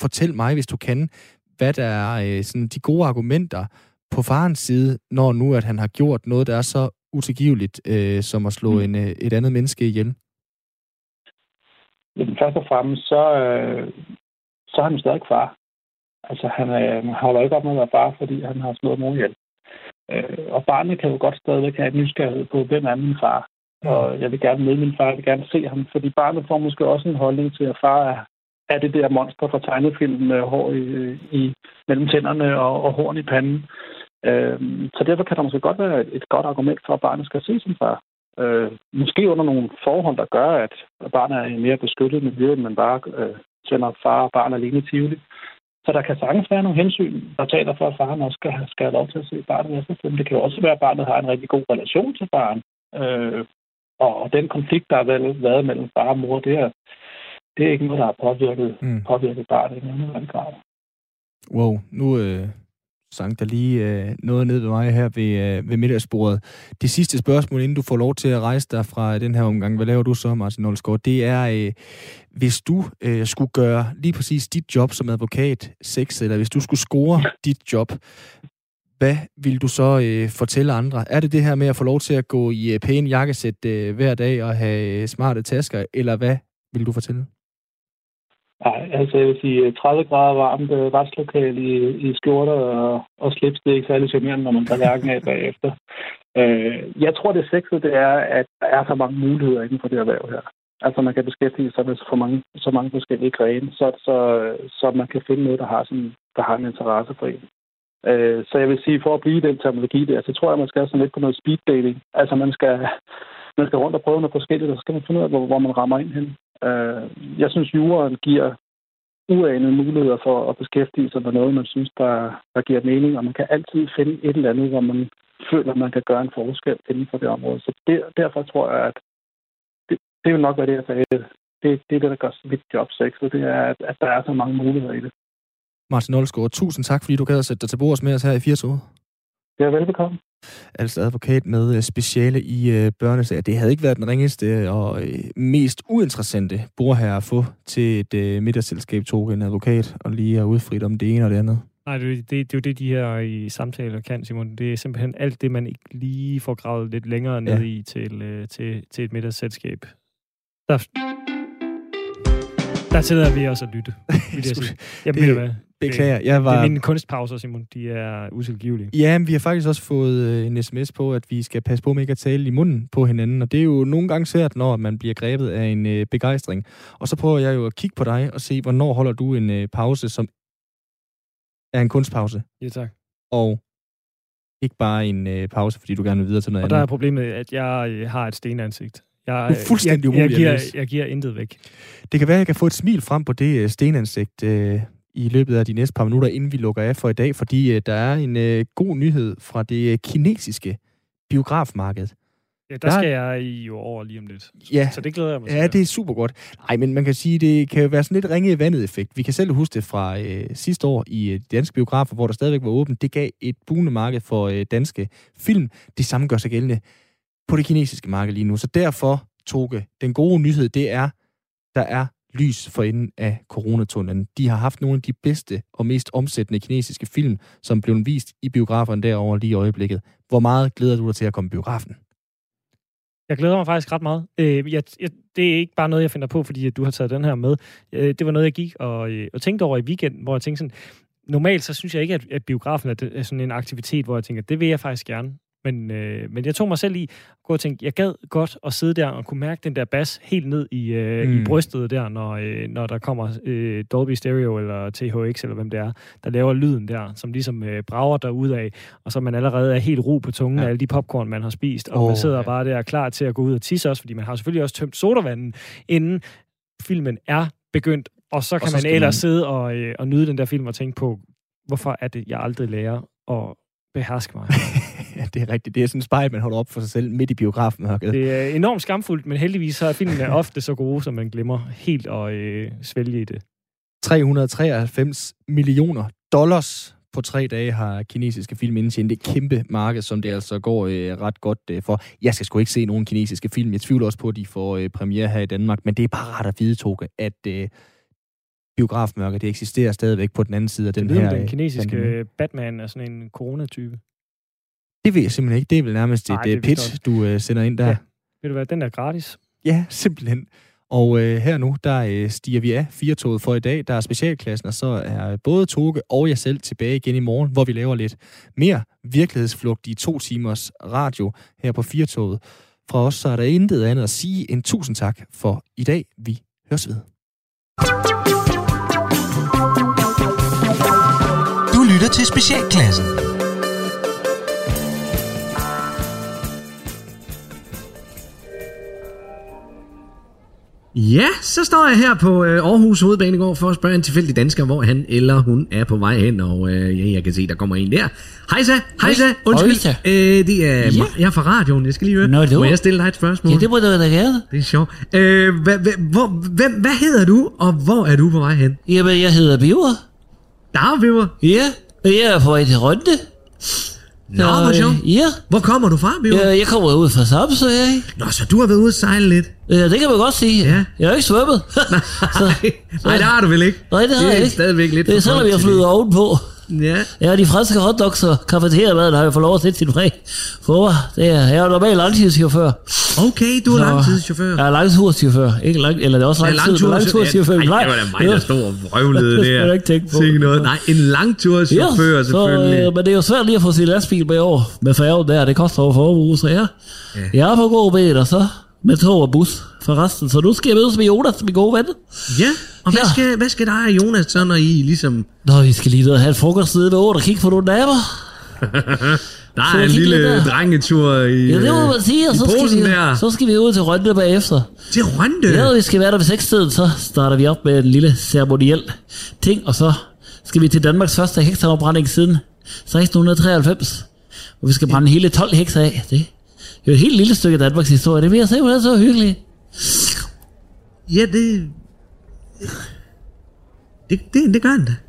Speaker 1: fortæl mig, hvis du kan, hvad der er øh, sådan de gode argumenter på farens side, når nu at han har gjort noget, der er så utilgiveligt, øh, som at slå mm. en, øh, et andet menneske ihjel?
Speaker 5: Jamen, først og fremmest, så, øh, så er han stadig far. Altså, han øh, holder ikke op med at være far, fordi han har slået mor ihjel. Øh, og barnet kan jo godt stadigvæk have en nysgerrighed på, hvem er min far. Og jeg vil gerne møde min far, jeg vil gerne se ham, fordi barnet får måske også en holdning til, at far er, er det der monster fra tegnefilmen med hår i, i mellem tænderne og, og horn i panden. Øh, så derfor kan der måske godt være et, godt argument for, at barnet skal se sin far. Øh, måske under nogle forhold, der gør, at barnet er i mere beskyttet miljø, end man bare øh, sender far og barn alene i Tivoli. Så der kan sagtens være nogle hensyn, der taler for, at faren også skal, skal have lov til at se barnet efterfølgende. Det kan jo også være, at barnet har en rigtig god relation til faren. Øh, og den konflikt, der har været mellem far og mor, det er, det er ikke noget, der har påvirket, mm. påvirket barnet i nogen grad.
Speaker 1: Wow, nu øh, sang der lige øh, noget ned ved mig her ved, øh, ved middagsbordet. Det sidste spørgsmål, inden du får lov til at rejse dig fra den her omgang, hvad laver du så, Martin Olsgaard? Det er, øh, hvis du øh, skulle gøre lige præcis dit job som advokat sex, eller hvis du skulle score dit job, hvad vil du så øh, fortælle andre? Er det det her med at få lov til at gå i øh, pæne jakkesæt øh, hver dag og have øh, smarte tasker, eller hvad vil du fortælle?
Speaker 5: Nej, altså jeg vil sige øh, 30 grader varmt øh, retslokal i, i skjorter og, og slips, det er ikke særlig charmerende, når man tager hverken af bagefter. Øh, jeg tror, det sexede, det er, at der er så mange muligheder inden for det erhverv her. Altså man kan beskæftige sig med så mange, så mange forskellige grene, så, så, så man kan finde noget, der har, sådan, der har en interesse for en. Øh, så jeg vil sige, for at blive den terminologi der, så tror jeg, man skal sådan lidt på noget speed dating. Altså man skal, man skal rundt og prøve noget forskelligt, og så skal man finde ud af, hvor, hvor man rammer ind hen. Øh, jeg synes, juraen giver uanede muligheder for at beskæftige sig med noget, man synes, der, der giver mening, og man kan altid finde et eller andet, hvor man føler, man kan gøre en forskel inden for det område. Så der, derfor tror jeg, at det, det vil nok være det, jeg sagde det, det er det, der gør mit job sexet, det er, at, at der er så mange muligheder i det.
Speaker 1: Martin Olsgaard, tusind tak, fordi du gad at sætte dig til bords med os her i 80 år.
Speaker 5: Det er velbekomme.
Speaker 1: Altså advokat med øh, speciale i øh, børnesager. Det havde ikke været den ringeste og øh, mest uinteressante bordherre at få til et øh, middagsselskab, tog en advokat, og lige er udfrit om det ene og det andet.
Speaker 2: Nej, det, det, det er jo det, de her i samtaler kan, Simon. Det er simpelthen alt det, man ikke lige får gravet lidt længere ned
Speaker 1: Ja.
Speaker 2: i til, øh, til, til et middagsselskab. Der, der tillader vi også at lytte, vil jeg sige.
Speaker 1: Det-
Speaker 2: det, hvad?
Speaker 1: Beklager, jeg
Speaker 2: Det er
Speaker 1: var...
Speaker 2: mine kunstpauser, Simon. De er utilgivelige.
Speaker 1: Ja, men vi har faktisk også fået øh, en sms på, at vi skal passe på med ikke at tale i munden på hinanden, og det er jo nogle gange svært, når man bliver grebet af en øh, begejstring. Og så prøver jeg jo at kigge på dig og se, hvornår holder du en øh, pause, som er en kunstpause,
Speaker 2: Ja, tak.
Speaker 1: og ikke bare en øh, pause, fordi du gerne vil videre til noget
Speaker 2: Og der er
Speaker 1: andet.
Speaker 2: problemet, at jeg øh, har et stenansigt. Jeg,
Speaker 1: Du er fuldstændig
Speaker 2: jeg, jeg,
Speaker 1: umulig at
Speaker 2: giver, jeg giver intet væk.
Speaker 1: Det kan være, at jeg kan få et smil frem på det øh, stenansigt øh, i løbet af de næste par minutter, inden vi lukker af for i dag, fordi øh, der er en øh, god nyhed fra det øh, kinesiske biografmarked.
Speaker 2: Ja, der
Speaker 1: Der-
Speaker 2: skal jeg i jo over lige om lidt.
Speaker 1: Ja,
Speaker 2: Så det glæder jeg mig til.
Speaker 1: Ja, det er super godt. Nej, men man kan sige, det kan jo være sådan lidt ringe i vandet effekt. Vi kan selv huske det fra øh, sidste år i øh, danske biografer, hvor der stadigvæk var åbent. Det gav et buende marked for øh, danske film. Det samme gør sig gældende på det kinesiske marked lige nu. Så derfor, Toge, den gode nyhed, det er, der er lys for enden af coronatunnelen. De har haft nogle af de bedste og mest omsættende kinesiske film, som blev vist i biograferne derovre lige i øjeblikket. Hvor meget glæder du dig til at komme i biografen?
Speaker 2: Jeg glæder mig faktisk ret meget. Øh, jeg, jeg, det er ikke bare noget, jeg finder på, fordi at du har taget den her med. Øh, det var noget, jeg gik og, øh, og tænkte over i weekenden, hvor jeg tænkte sådan, normalt så synes jeg ikke, at, at biografen er, det- er sådan en aktivitet, hvor jeg tænker, det vil jeg faktisk gerne. Men, øh, men jeg tog mig selv i at gå og tænke, jeg gad godt at sidde der og kunne mærke den der bas helt ned i, øh, mm. I brystet der, når, øh, når der kommer øh, Dolby Stereo eller THX, eller hvem det er, der laver lyden der, som ligesom øh, brager der af, og så man allerede er helt ro på tungen
Speaker 1: Ja.
Speaker 2: af alle de popcorn, man har spist, og
Speaker 1: Åh,
Speaker 2: man sidder
Speaker 1: ja.
Speaker 2: bare der klar til at gå ud og tisse også, fordi man har selvfølgelig også tømt sodavanden, inden filmen er begyndt, og så kan
Speaker 1: så
Speaker 2: man ellers
Speaker 1: man-
Speaker 2: sidde og, øh, og nyde den der film og tænke på, hvorfor er det, jeg aldrig lærer at beherske mig.
Speaker 1: Ja, det er rigtigt. Det er sådan et spejl, man holder op for sig selv midt i biografmørket.
Speaker 2: Det er enormt skamfuldt, men heldigvis så er filmene ofte så gode, som man glemmer helt at øh, svælge i det.
Speaker 1: 393 millioner dollars på tre dage har kinesiske film indtjent det kæmpe marked, som det altså går øh, ret godt øh, for. Jeg skal sgu ikke se nogen kinesiske film. Jeg tvivler også på, at de får øh, premiere her i Danmark, men det er bare rart at vide, Toge, at øh, biografmørket, det eksisterer stadigvæk på den anden side af den
Speaker 2: Den,
Speaker 1: her...
Speaker 2: den
Speaker 1: øh,
Speaker 2: kinesiske øh, Batman er sådan en coronatype.
Speaker 1: Det ved jeg simpelthen ikke. Det er vel nærmest
Speaker 2: Nej,
Speaker 1: et
Speaker 2: det vist
Speaker 1: pitch, du øh, sender ind der.
Speaker 2: Ja. Ved du hvad, den er gratis.
Speaker 1: Ja, simpelthen. Og øh, her nu, der øh, stiger vi af firetoget for i dag. Der er specialklassen, og så er både Toge og jeg selv tilbage igen i morgen, hvor vi laver lidt mere virkelighedsflugt i to timers radio her på firetoget. Fra os så er der intet andet at sige end tusind tak for i dag. Vi høres ved.
Speaker 6: Du lytter til Specialklassen.
Speaker 7: Ja, så står jeg her på øh, Aarhus Hovedbanegård for at spørge en tilfældig dansker, hvor han eller hun er på vej hen. Og øh, ja, jeg kan se, der kommer en der. Hej så, hej så, undskyld.
Speaker 8: Hejsa.
Speaker 7: Øh, det er,
Speaker 8: Ja.
Speaker 7: jeg er fra radioen, jeg skal lige høre.
Speaker 8: Nå, det
Speaker 7: Må
Speaker 8: var-
Speaker 7: jeg stille dig et spørgsmål?
Speaker 8: Ja, det må du da gerne.
Speaker 7: det er sjovt. Øh, hvor, hvem, hvad hedder du, og hvor er du på vej hen?
Speaker 8: Jamen, jeg hedder Biver.
Speaker 7: Dagbiver.
Speaker 8: Ja, og jeg er på vej til Rønte.
Speaker 7: Nå, hvor
Speaker 8: øh,
Speaker 7: sjovt.
Speaker 8: Ja,
Speaker 7: Hvor kommer du fra, Biver?
Speaker 8: jeg, jeg kommer ud fra Samsø, ikke?
Speaker 7: Nå, så du har været ude at sejle lidt.
Speaker 8: Ja, det kan man godt sige.
Speaker 7: Ja.
Speaker 8: Jeg har ikke svømmet. så,
Speaker 7: Nej, det har du vel ikke?
Speaker 8: Nej, det har
Speaker 7: det
Speaker 8: jeg
Speaker 7: er
Speaker 8: ikke.
Speaker 7: stadigvæk lidt
Speaker 8: det er selvom jeg flyder ovenpå.
Speaker 7: Ja.
Speaker 8: Ja, de franske hotdogs og kafeteriamaden har jeg fået lov at sætte sin præg for mig. Det er, jeg er jo normal langtidschauffør.
Speaker 7: Okay, du er
Speaker 8: Så-
Speaker 7: langtidschauffør.
Speaker 8: Jeg er langturschauffør. Ikke lang, eller det er også
Speaker 7: Ja,
Speaker 8: lang tid, men langturschauffør.
Speaker 7: Nej, det var da mig, der stod og vrøvlede
Speaker 8: Det skal du ikke på.
Speaker 7: Sikke noget. Nej, en langturschauffør
Speaker 8: Ja,
Speaker 7: selvfølgelig.
Speaker 8: Så, øh, men det er jo svært lige at få sin lastbil med over med færgen der. Det koster over forbrug, så ja. Jeg er på god ben, og så med tog og bus for resten. Så nu skal jeg mødes med Jonas, min gode ven.
Speaker 7: Ja, og hvad
Speaker 8: Ja.
Speaker 7: skal, hvad skal dig og Jonas så, når I ligesom...
Speaker 8: Nå, vi skal lige ned og have frokost nede ved året og kigge på nogle damer.
Speaker 7: Der er en lille
Speaker 8: der.
Speaker 7: drengetur i,
Speaker 8: Ja, det må
Speaker 7: øh,
Speaker 8: man sige, og så skal, vi,
Speaker 7: der.
Speaker 8: så skal vi ud til Rønne bagefter.
Speaker 7: Til Rønde.
Speaker 8: Ja, vi skal være der ved 6 tiden, så starter vi op med en lille ceremoniel ting, og så skal vi til Danmarks første hekseafbrænding siden 1693, hvor vi skal brænde hele 12 hekser af. Det er jo et helt lille stykke af Danmarks historie. Det bliver simpelthen så hyggeligt.
Speaker 7: Ja, det... Det,